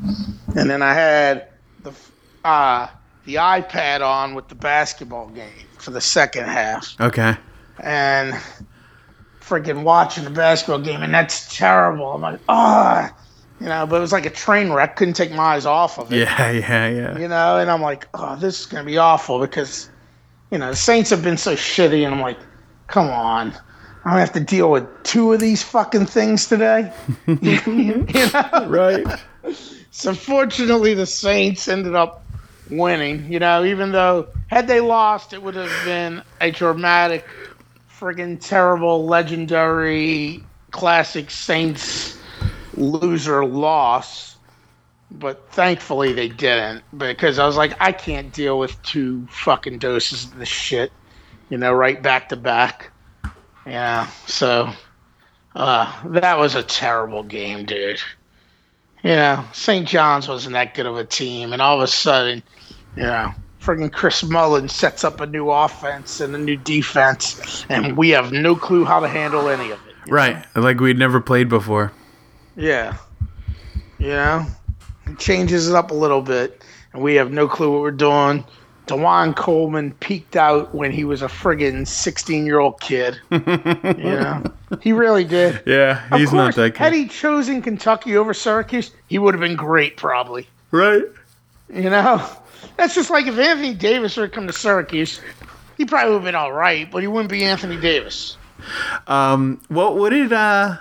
and then I had the uh, the iPad on with the basketball game for the second half Okay. and freaking watching the basketball game, and that's terrible. I'm like, ah, You know, but it was like a train wreck. Couldn't take my eyes off of it. Yeah, yeah, yeah. You know, and I'm like, oh, this is gonna be awful because, you know, the Saints have been so shitty, and I'm like, come on, I have to deal with two of these fucking things today. you know? Right. So fortunately, the Saints ended up winning. You know, even though had they lost, it would have been a dramatic, friggin' terrible, legendary, classic Saints loser loss. But thankfully, they didn't because I was like, I can't deal with two fucking doses of this shit. You know, right back to back. Yeah. So uh, that was a terrible game, dude you know, St. John's wasn't that good of a team, and all of a sudden, you know, friggin' Chris Mullin sets up a new offense and a new defense, and we have no clue how to handle any of it. Right. Like we'd never played before. Yeah. You know, it changes it up a little bit, and we have no clue what we're doing. DaJuan Coleman peaked out when he was a friggin' 16 year old kid. you know, he really did. Yeah, he's not course, that Had he chosen Kentucky over Syracuse, he would have been great, probably. Right. You know, that's just like if Anthony Davis were to come to Syracuse, he probably would have been all right, but he wouldn't be Anthony Davis. Um. What? What did? Uh.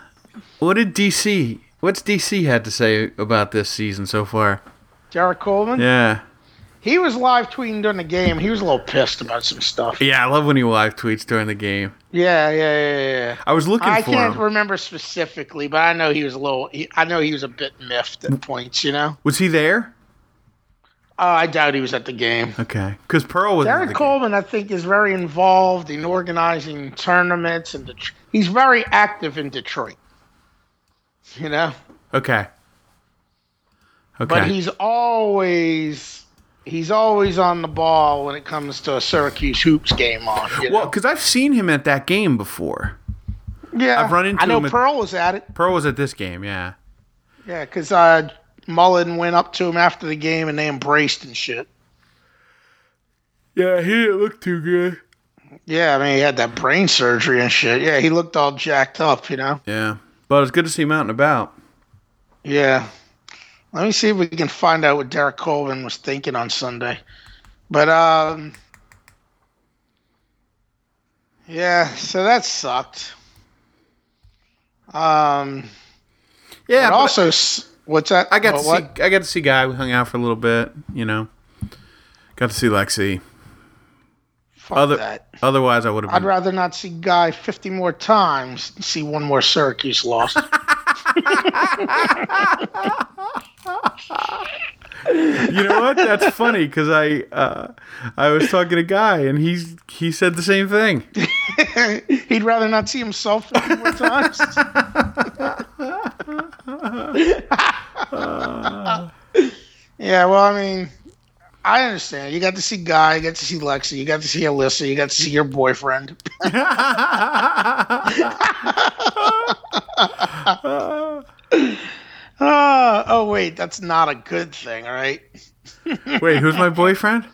What did DC? What's DC had to say about this season so far? Derrick Coleman, Yeah. He was live tweeting during the game. He was a little pissed about some stuff. Yeah, I love when he live tweets during the game. Yeah, yeah, yeah, yeah. I was looking I can't him. remember specifically, but I know he was a little. He, I know he was a bit miffed at points. You know, was he there? oh, I doubt he was at the game. Okay, because Pearl was. Derrick Coleman, I think, is very involved in organizing tournaments, and Det- he's very active in Detroit. You know. Okay. Okay. but he's always he's always on the ball when it comes to a Syracuse hoops game on. You know? well, because I've seen him at that game before. yeah, I've run into I know him at- Pearl was at it. Pearl was at this game. Yeah. Yeah, because uh, Mullin went up to him after the game and they embraced and shit. Yeah, he didn't look too good. Yeah, I mean he had that brain surgery and shit. Yeah, he looked all jacked up. You know. Yeah, but it's good to see him out and about. Yeah. Let me see if we can find out what Derrick Coleman was thinking on Sunday. But um Yeah, so that sucked. Um Yeah, but also what's that? I got What- to what? see. I got to see Guy. We hung out for a little bit. You know, got to see Lexi. Fuck Other, that. otherwise, I would have I'd rather not see Guy 50 more times than see one more Syracuse loss. you know what? That's funny because I uh, I was talking to Guy and he's he said the same thing. He'd rather not see himself 50 more times. yeah, well, I mean, I understand. You got to see Guy, you got to see Lexi, you got to see Alyssa, you got to see your boyfriend. Uh, oh, wait, that's not a good thing, all right? Wait, who's my boyfriend?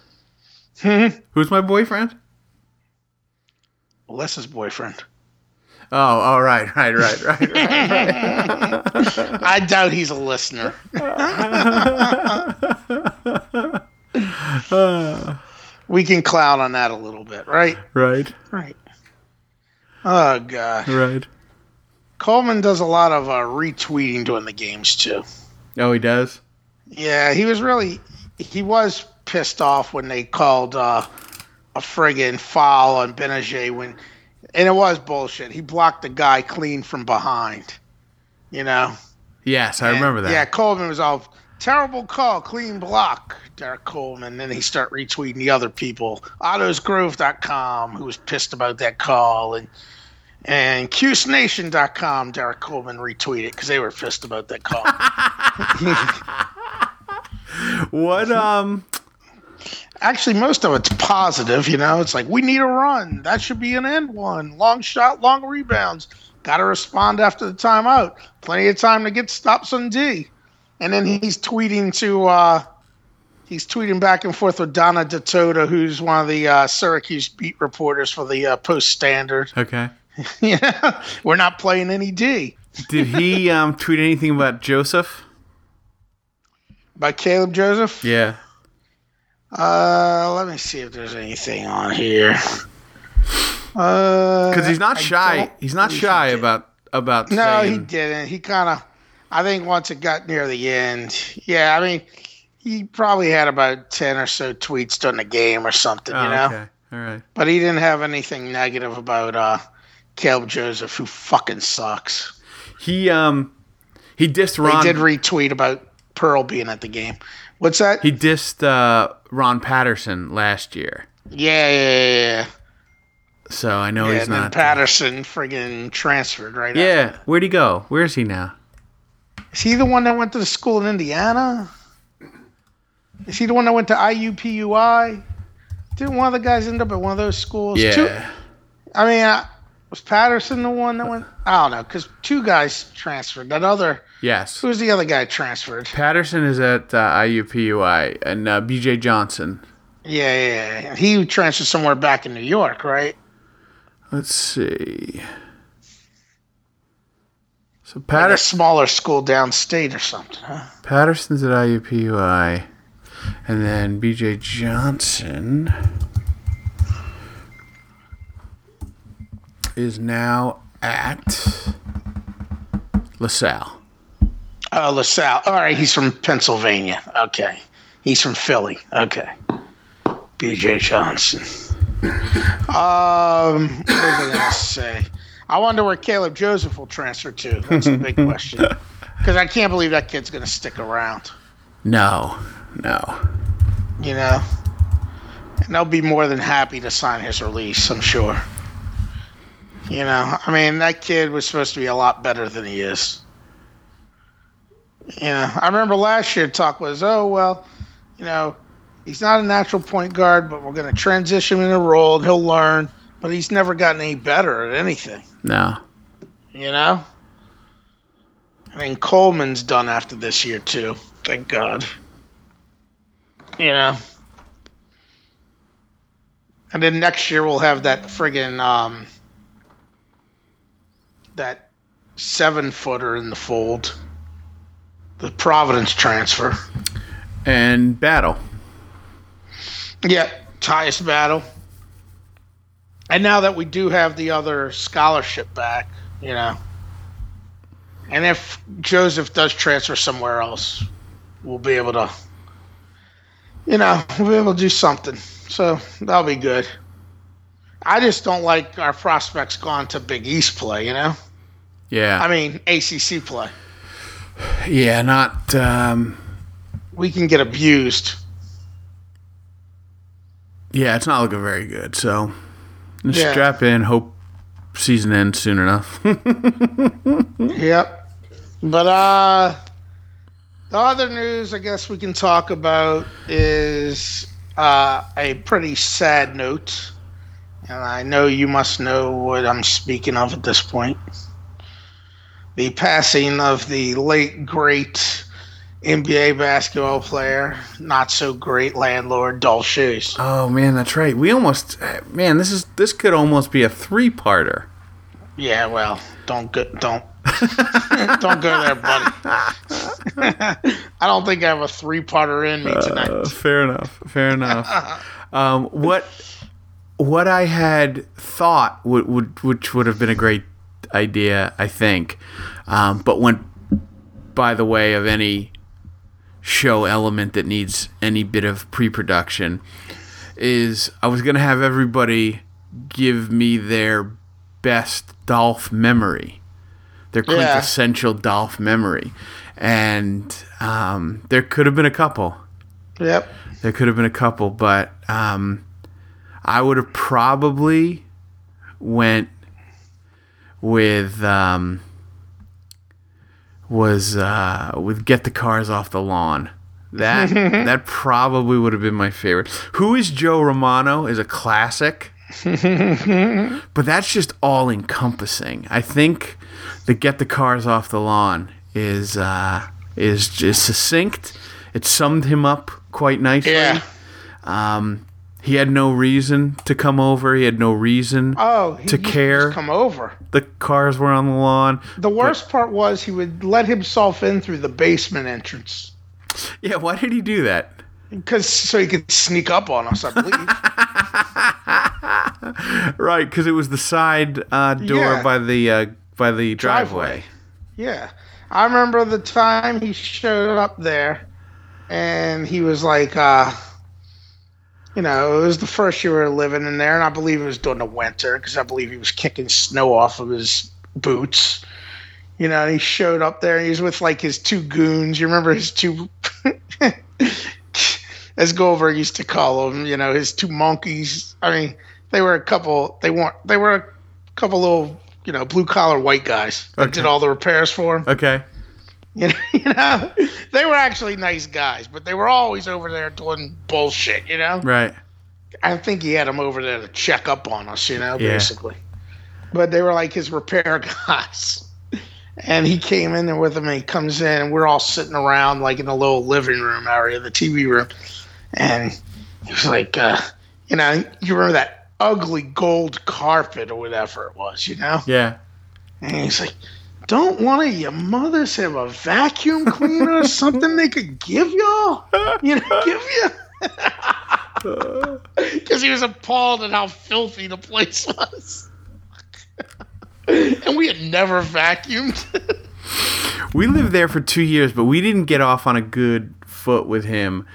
who's my boyfriend? Alyssa's boyfriend. Oh, all right, right, right, right, right. I doubt he's a listener. we can cloud on that a little bit, right? right, Right. Oh god. right. Coleman does a lot of uh, retweeting during the games too. Oh, he does. Yeah, he was really he was pissed off when they called uh, a friggin' foul on Gbinije when and it was bullshit. He blocked the guy clean from behind. You know? Yes, I remember that. Yeah, Coleman was all terrible call, clean block, Derrick Coleman. And Then he start retweeting the other people. OttosGrove.com, who was pissed about that call, and and CuseNation.com, Derrick Coleman retweeted because they were pissed about that call. What? Um. Actually, most of it's positive. You know, it's like we need a run. That should be an end one. Long shot, long rebounds. Got to respond after the timeout. Plenty of time to get stops on D. And then he's tweeting to uh, he's tweeting back and forth with Donna Ditota, who's one of the uh, Syracuse beat reporters for the uh, Post Standard. Okay. yeah, we're not playing any D. Did he um tweet anything about Joseph? By Kaleb Joseph? Yeah. Uh, let me see if there's anything on here. Uh, Because he's not shy. He's not shy about about No, he didn't. He kind of, I think once it got near the end, yeah, I mean, he probably had about 10 or so tweets during the game or something, Oh, you know? okay. All right. But he didn't have anything negative about uh, Kaleb Joseph, who fucking sucks. He um he dissed They did retweet about Pearl being at the game. What's that? he dissed uh, Ron Patterson last year. yeah, yeah, yeah. So I know yeah. he's not. Patterson friggin' transferred right yeah. Where'd he go? Where is he now? Is he the one that went to the school in Indiana? Is he the one that went to IUPUI? Didn't one of the guys end up at one of those schools? Yeah. Two, I mean, uh, was Patterson the one that went? I don't know, because two guys transferred. That other, Yes. who's the other guy transferred? Patterson is at uh, IUPUI and uh, BJ Johnson. Yeah, yeah, yeah. He transferred somewhere back in New York, right? Let's see. So At a smaller school downstate or something, huh? Patterson's at IUPUI, and then BJ Johnson is now at LaSalle. Oh, LaSalle. All right, he's from Pennsylvania. Okay. He's from Philly. Okay. BJ Johnson. Um, what was I going to say? I wonder where Kaleb Joseph will transfer to. That's the big question. Because I can't believe that kid's going to stick around, No, no. you know? And they'll be more than happy to sign his release, I'm sure. You know, I mean, that kid was supposed to be a lot better than he is. You know, I remember last year talk was, oh well, you know, he's not a natural point guard, but we're going to transition him in a role and he'll learn. But he's never gotten any better at anything, No. you know. I mean, Coleman's done after this year too. Thank God. You know. And then next year we'll have that friggin' um, that seven footer in the fold. The Providence transfer. And Battle. Yeah, Tyus Battle. And now that we do have the other scholarship back, you know, and if Joseph does transfer somewhere else, we'll be able to, you know, we'll be able to do something. So that'll be good. I just don't like our prospects gone to Big East play, you know? Yeah. I mean, ACC play. yeah, not. Um, We can get abused. yeah, it's not looking very good. So just Yeah. strap in. Hope season ends soon enough. Yep. But uh the other news I guess we can talk about is uh a pretty sad note. And I know you must know what I'm speaking of at this point. The passing of the late great NBA basketball player, not so great landlord Dolph Schayes. oh man, that's right. We almost. Man, this is this could almost be a three-parter. Yeah, well, don't go, don't don't go there, buddy. I don't think I have a three-parter in me tonight. Uh, fair enough. Fair enough. um, what what I had thought would, would which would have been a great idea, I think, um, but went by the way of any show element that needs any bit of pre-production is I was gonna have everybody give me their best Dolph memory, their Yeah. quintessential Dolph memory, and um, there could have been a couple. Yep. There could have been a couple, but um, I would have probably went with um, was uh, with get the cars off the lawn. That that probably would have been my favorite. Who is Joe Romano is a classic, but that's just all encompassing. I think the get the cars off the lawn is uh, is just succinct. It summed him up quite nicely. Yeah. Um, he had no reason to come over. He had no reason. Oh, he To used care. come over. The cars were on the lawn. The worst part was he would let himself in through the basement entrance. Yeah, why did he do that? Because so he could sneak up on us, I believe. Right, because it was the side uh, door Yeah. by the uh, by the driveway. yeah. I remember the time he showed up there and he was like, uh, you know, it was the first year we were living in there, and I believe it was during the winter because I believe he was kicking snow off of his boots. You know, he showed up there he was with like his two goons. You remember his two, as Goldberg used to call them, you know, his two monkeys. I mean, they were a couple, they weren't, they were a couple little, you know, blue collar white guys that Okay. did all the repairs for him. Okay. You know, you know, they were actually nice guys, but they were always over there doing bullshit. You know, Right. I think he had them over there to check up on us. You know, Yeah. basically, but they were like his repair guys. And he came in there with him, and he comes in, and we're all sitting around like in the little living room area, the TV room, and he was like, uh, you know, you remember that ugly gold carpet or whatever it was, you know? Yeah. And he's like, don't one of your mothers have a vacuum cleaner or something they could give y'all? You know, give you? Because he was appalled at how filthy the place was. and we had never vacuumed. We lived there for two years, but we didn't get off on a good foot with him.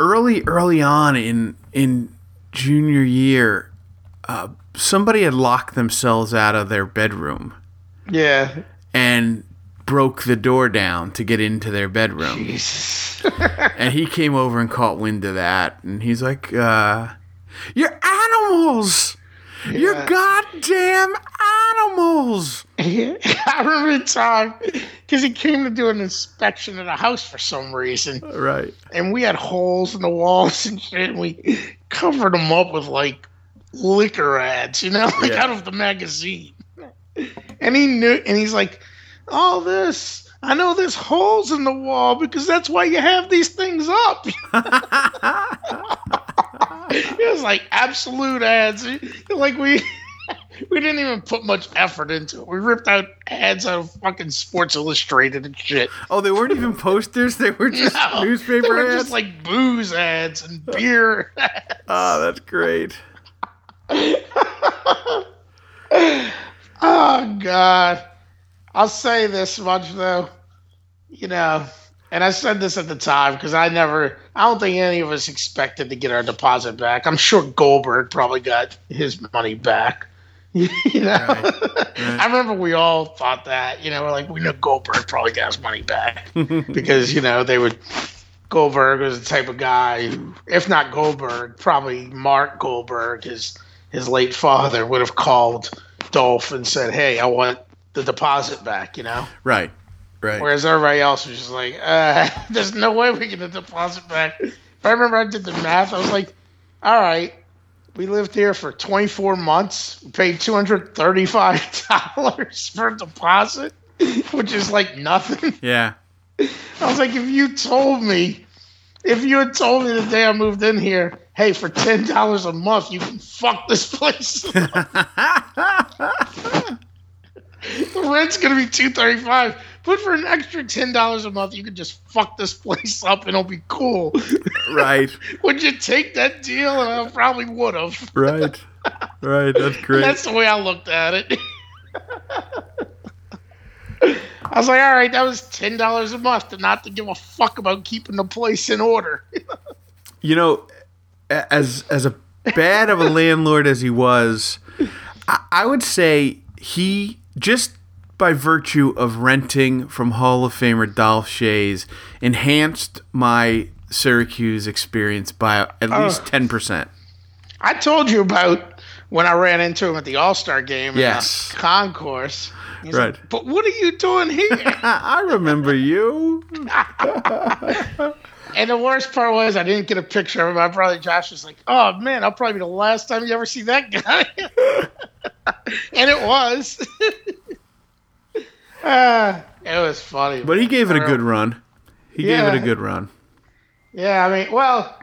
Early, early on in in junior year, uh, somebody had locked themselves out of their bedroom yeah. And broke the door down to get into their bedroom. And he came over and caught wind of that, and he's like, uh, "You're animals! You're goddamn animals!" I remember the time because he came to do an inspection of the house for some reason. Right. and we had holes in the walls and shit. And we covered them up with like liquor ads, you know, like Yeah. out of the magazine. And he knew, and he's like, "All this, I know there's holes in the wall because that's why you have these things up." it was like absolute ads, like we. We didn't even put much effort into it. We ripped out ads out of fucking Sports Illustrated and shit. Oh, they weren't even posters; they were just No, newspaper they were ads. just like booze ads and beer. oh, that's great. oh God! I'll say this much though, you know, and I said this at the time because I never, I don't think any of us expected to get our deposit back. I'm sure Goldberg probably got his money back. you know, I remember we all thought that. You know, we're like we know Goldberg probably got his money back because you know they would. Goldberg was the type of guy who, if not Goldberg, probably Mark Goldberg, his his late father, would have called Dolph and said, "Hey, I want the deposit back," you know. Right. Right. Whereas everybody else was just like, uh, "There's no way we get the deposit back." If I remember I did the math. I was like, "All right, we lived here for 24 months. We paid 235 dollars for a deposit, which is like nothing." yeah. I was like, if you told me, if you had told me the day I moved in here, hey, for ten dollars a month, you can fuck this place. the rent's gonna be two thirty five, but for an extra ten dollars a month, you can just fuck this place up and it'll be cool. Right. would you take that deal? And I probably would have. Right. Right. That's great. That's the way I looked at it. I was like, all right, that was ten dollars a month, to not to give a fuck about keeping the place in order. you know, as as a bad of a landlord as he was, I, I would say he just by virtue of renting from Hall of Famer Dolph Schayes enhanced my Syracuse experience by at oh. least ten percent. I told you about when I ran into him at the All Star game Yes. in the concourse. He's Right. like, but what are you doing here? I remember you. and the worst part was I didn't get a picture of him. My brother Josh was like, "Oh man, I'll probably be the last time you ever see that guy." and it was. uh, it was funny. But he gave it a good run. He gave it a good run. Yeah, I mean, well,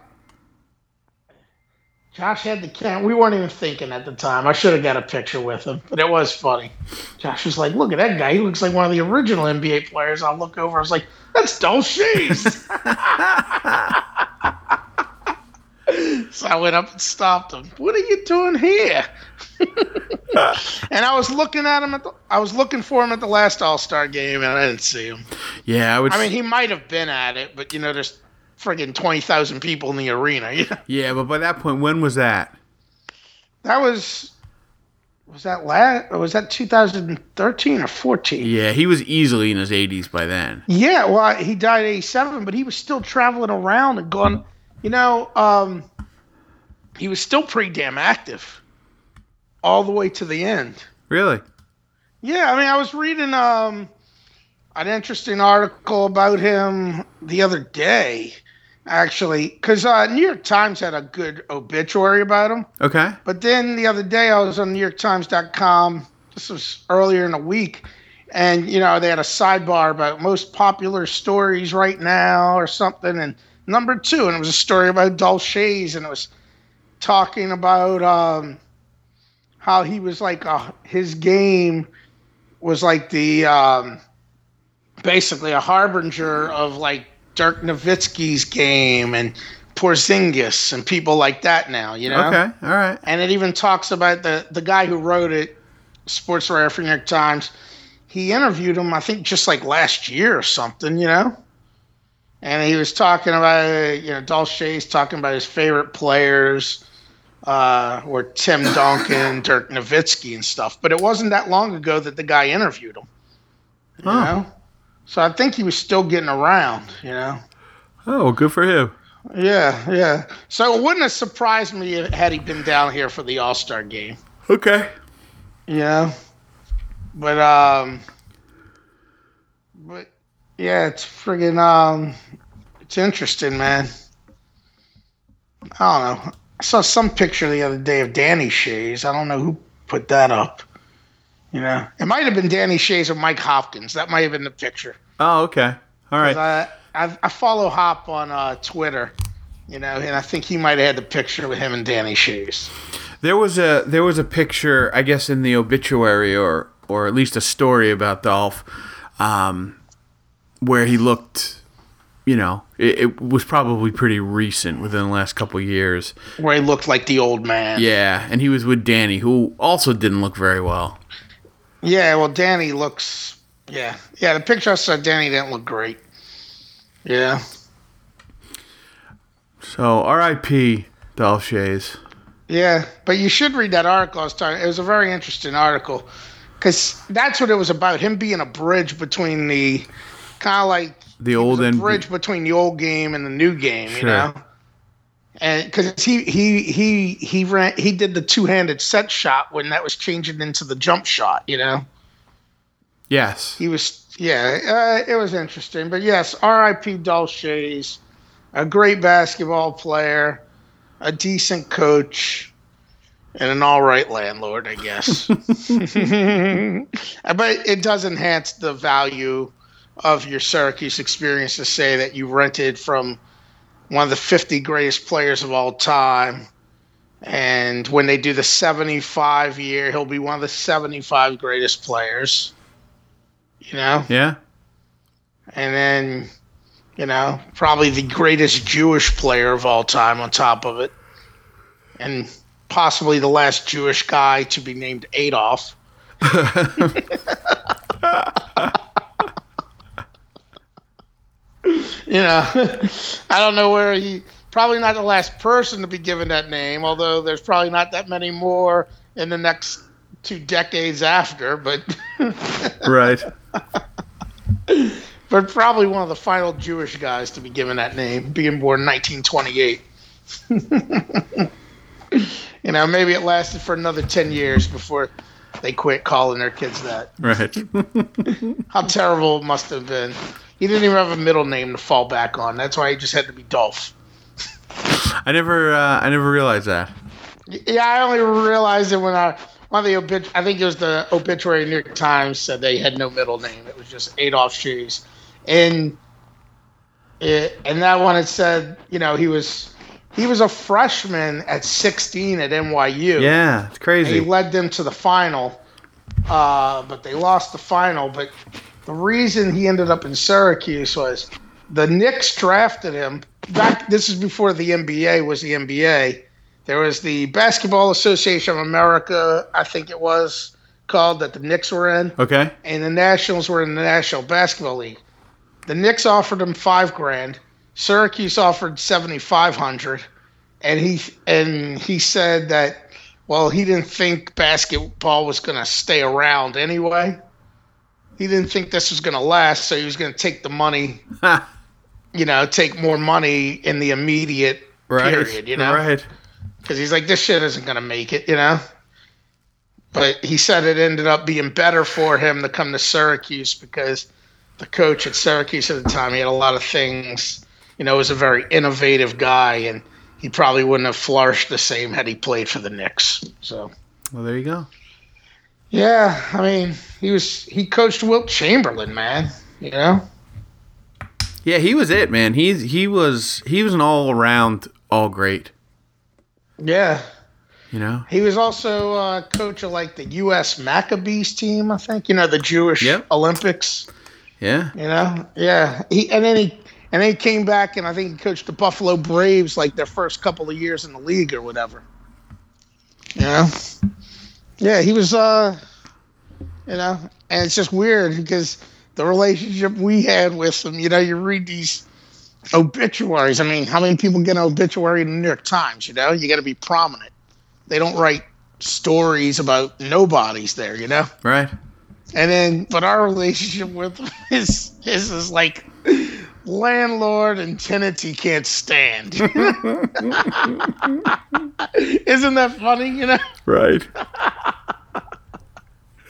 Josh had the camera. We weren't even thinking at the time. I should have got a picture with him, but it was funny. Josh was like, "Look at that guy. He looks like one of the original NBA players." I'll look over. I was like, "That's Dolce." so I went up and stopped him. What are you doing here? and I was looking at him at the, I was looking for him at the last All Star game, and I didn't see him. Yeah, I would. I mean, he might have been at it, but you know, there's friggin' twenty thousand people in the arena. You know? yeah, but by that point, when was that? That was was that last? Was that 2013 or 14? Yeah, he was easily in his 80s by then. Yeah, well, he died at 87, but he was still traveling around and going. You know, um, he was still pretty damn active all the way to the end. Really? Yeah, I mean, I was reading um, an interesting article about him the other day, actually, because uh, New York Times had a good obituary about him. Okay. But then the other day, I was on NewYorkTimes.com. This was earlier in the week, and you know they had a sidebar about most popular stories right now or something, and number two, and it was a story about Dolces, and it was talking about um, how he was like a, his game was like the um, basically a harbinger of like Dirk Nowitzki's game and Porzingis and people like that now, you know. Okay. All right. And it even talks about the the guy who wrote it, sports writer for New York Times. He interviewed him, I think, just like last year or something, you know. And he was talking about, you know, Dolce's talking about his favorite players, uh, were Tim Duncan, Dirk Nowitzki, and stuff. But it wasn't that long ago that the guy interviewed him. You Oh. know, so I think he was still getting around. You know. Oh, good for him. Yeah, yeah. So it wouldn't have surprised me had he been down here for the All Star game. Okay. Yeah. but um, but yeah, it's friggin' um, it's interesting, man. I don't know. I saw some picture the other day of Danny Schayes. I don't know who put that up. You know, it might have been Danny Schayes or Mike Hopkins. That might have been the picture. Oh, okay. All right. I, I, I follow Hop on uh, Twitter, you know, and I think he might have had the picture with him and Danny Schayes. There was a there was a picture, I guess, in the obituary or or at least a story about Dolph, um, where he looked. You know, it, it was probably pretty recent within the last couple years. Where he looked like the old man. Yeah, and he was with Danny, who also didn't look very well. Yeah, well, Danny looks. Yeah, yeah. The picture I saw, Danny didn't look great. Yeah, So R.I.P. Dolph Schayes. yeah. But you should read that article I was talking. It was a very interesting article because that's what it was about. Him being a bridge between the kind of like The old and bridge between the old game and the new game. You know. And because he he he he ran he did the two handed set shot when that was changing into the jump shot. You know. yes, he was yeah uh, it was interesting but yes rip Dolces, a great basketball player a decent coach and an all right landlord i guess but it does enhance the value of your syracuse experience to say that you rented from one of the 50 greatest players of all time. And when they do the 75 year he'll be one of the 75 greatest players you know? Yeah, and then you know probably the greatest Jewish player of all time on top of it, and possibly the last Jewish guy to be named Adolf. you know, I don't know where he. Probably not the last person to be given that name, although there's probably not that many more in the next two decades after. But right. but probably one of the final Jewish guys to be given that name, being born 1928. you know, maybe it lasted for another 10 years before they quit calling their kids that. Right. How terrible it must have been. He didn't even have a middle name to fall back on. That's why he just had to be Dolph. I never uh, I never realized that. Yeah, I only realized it when I one of the obit- I think it was the obituary New York Times said they had no middle name. It was just Adolf Schayes, and it, and that one it said you know he was he was a freshman at 16 at NYU. Yeah, it's crazy. he led them to the final, uh, but they lost the final. But the reason he ended up in Syracuse was the Knicks drafted him. Back, this is before the NBA was the NBA. There was the Basketball Association of America, I think it was called, that the Knicks were in, okay. and the Nationals were in the National Basketball League. The Knicks offered him five grand. Syracuse offered seventy five hundred, and he and he said that well he didn't think basketball was going to stay around anyway. He didn't think this was going to last, so he was going to take the money, you know, take more money in the immediate right. period, you know, Right. because he's like this shit isn't going to make it, you know. But he said it ended up being better for him to come to Syracuse because the coach at Syracuse at the time he had a lot of things, you know, was a very innovative guy, and he probably wouldn't have flourished the same had he played for the Knicks. So. Well, there you go. Yeah, I mean, he was he coached Wilt Chamberlain, man. You know, Yeah, he was it, man. He's he was he was an all around all great. yeah. You know. He was also uh, coach of like the U.S. Maccabees team, I think. You know, the Jewish Yep. Olympics. Yeah. You know, yeah. He and then he and then he came back and I think he coached the Buffalo Braves like their first couple of years in the league or whatever. You know, yeah. He was, uh, you know, and it's just weird because the relationship we had with him. You know, you read these obituaries. I mean, how many people get an obituary in the New York Times? You know, you got to be prominent. They don't write stories about nobodies there. You know. Right. And then, but our relationship with him is his is like landlord and tenants he can't stand. Isn't that funny? You know, Right.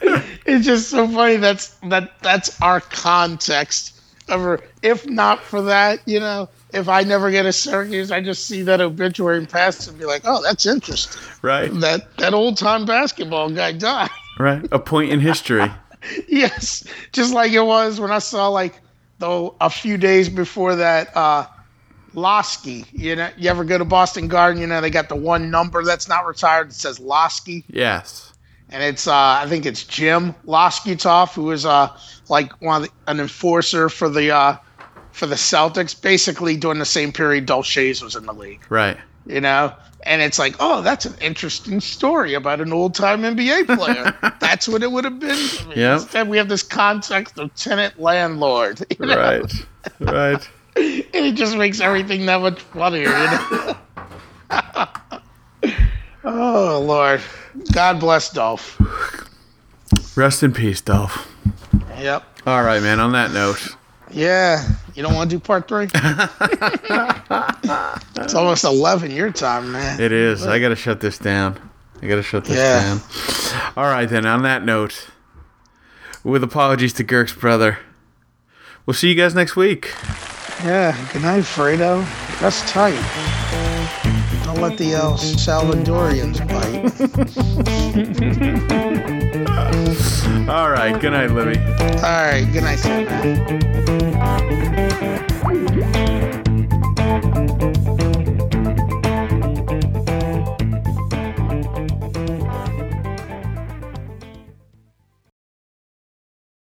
it's just so funny. That's that that's our context. Of, if not for that, you know, if I never get a Syracuse, I just see that obituary and pass and be like, oh, that's interesting. Right. That that old time basketball guy died. Right. A point in history. yes, just like it was when I saw like though a few days before that uh Loscy. You know, you ever go to Boston Garden? You know, they got the one number that's not retired. It says Loscy, Yes. and it's uh I think it's Jim Loscutoff, who is uh like one of the, an enforcer for the uh for the Celtics, basically during the same period Dolce was in the league. Right. You know. And it's like, oh, that's an interesting story about an old time NBA player. that's what it would have been. Yep. Instead, we have this context of tenant landlord. you know? Right. Right. It just makes everything that much funnier. You know? oh, Lord. God bless Dolph. Rest in peace, Dolph. Yep. All right, man. On that note, Yeah. You don't want to do part three? it's almost 11 your time, man. it is. I gotta shut this down. I gotta shut this Yeah. down. All right, then. On that note, with apologies to Girk's brother, we'll see you guys next week. Yeah. Good night, Fredo. That's tight. Don't let the El Salvadorians bite. All right. Good night, Libby. All right. Good night, Sarah.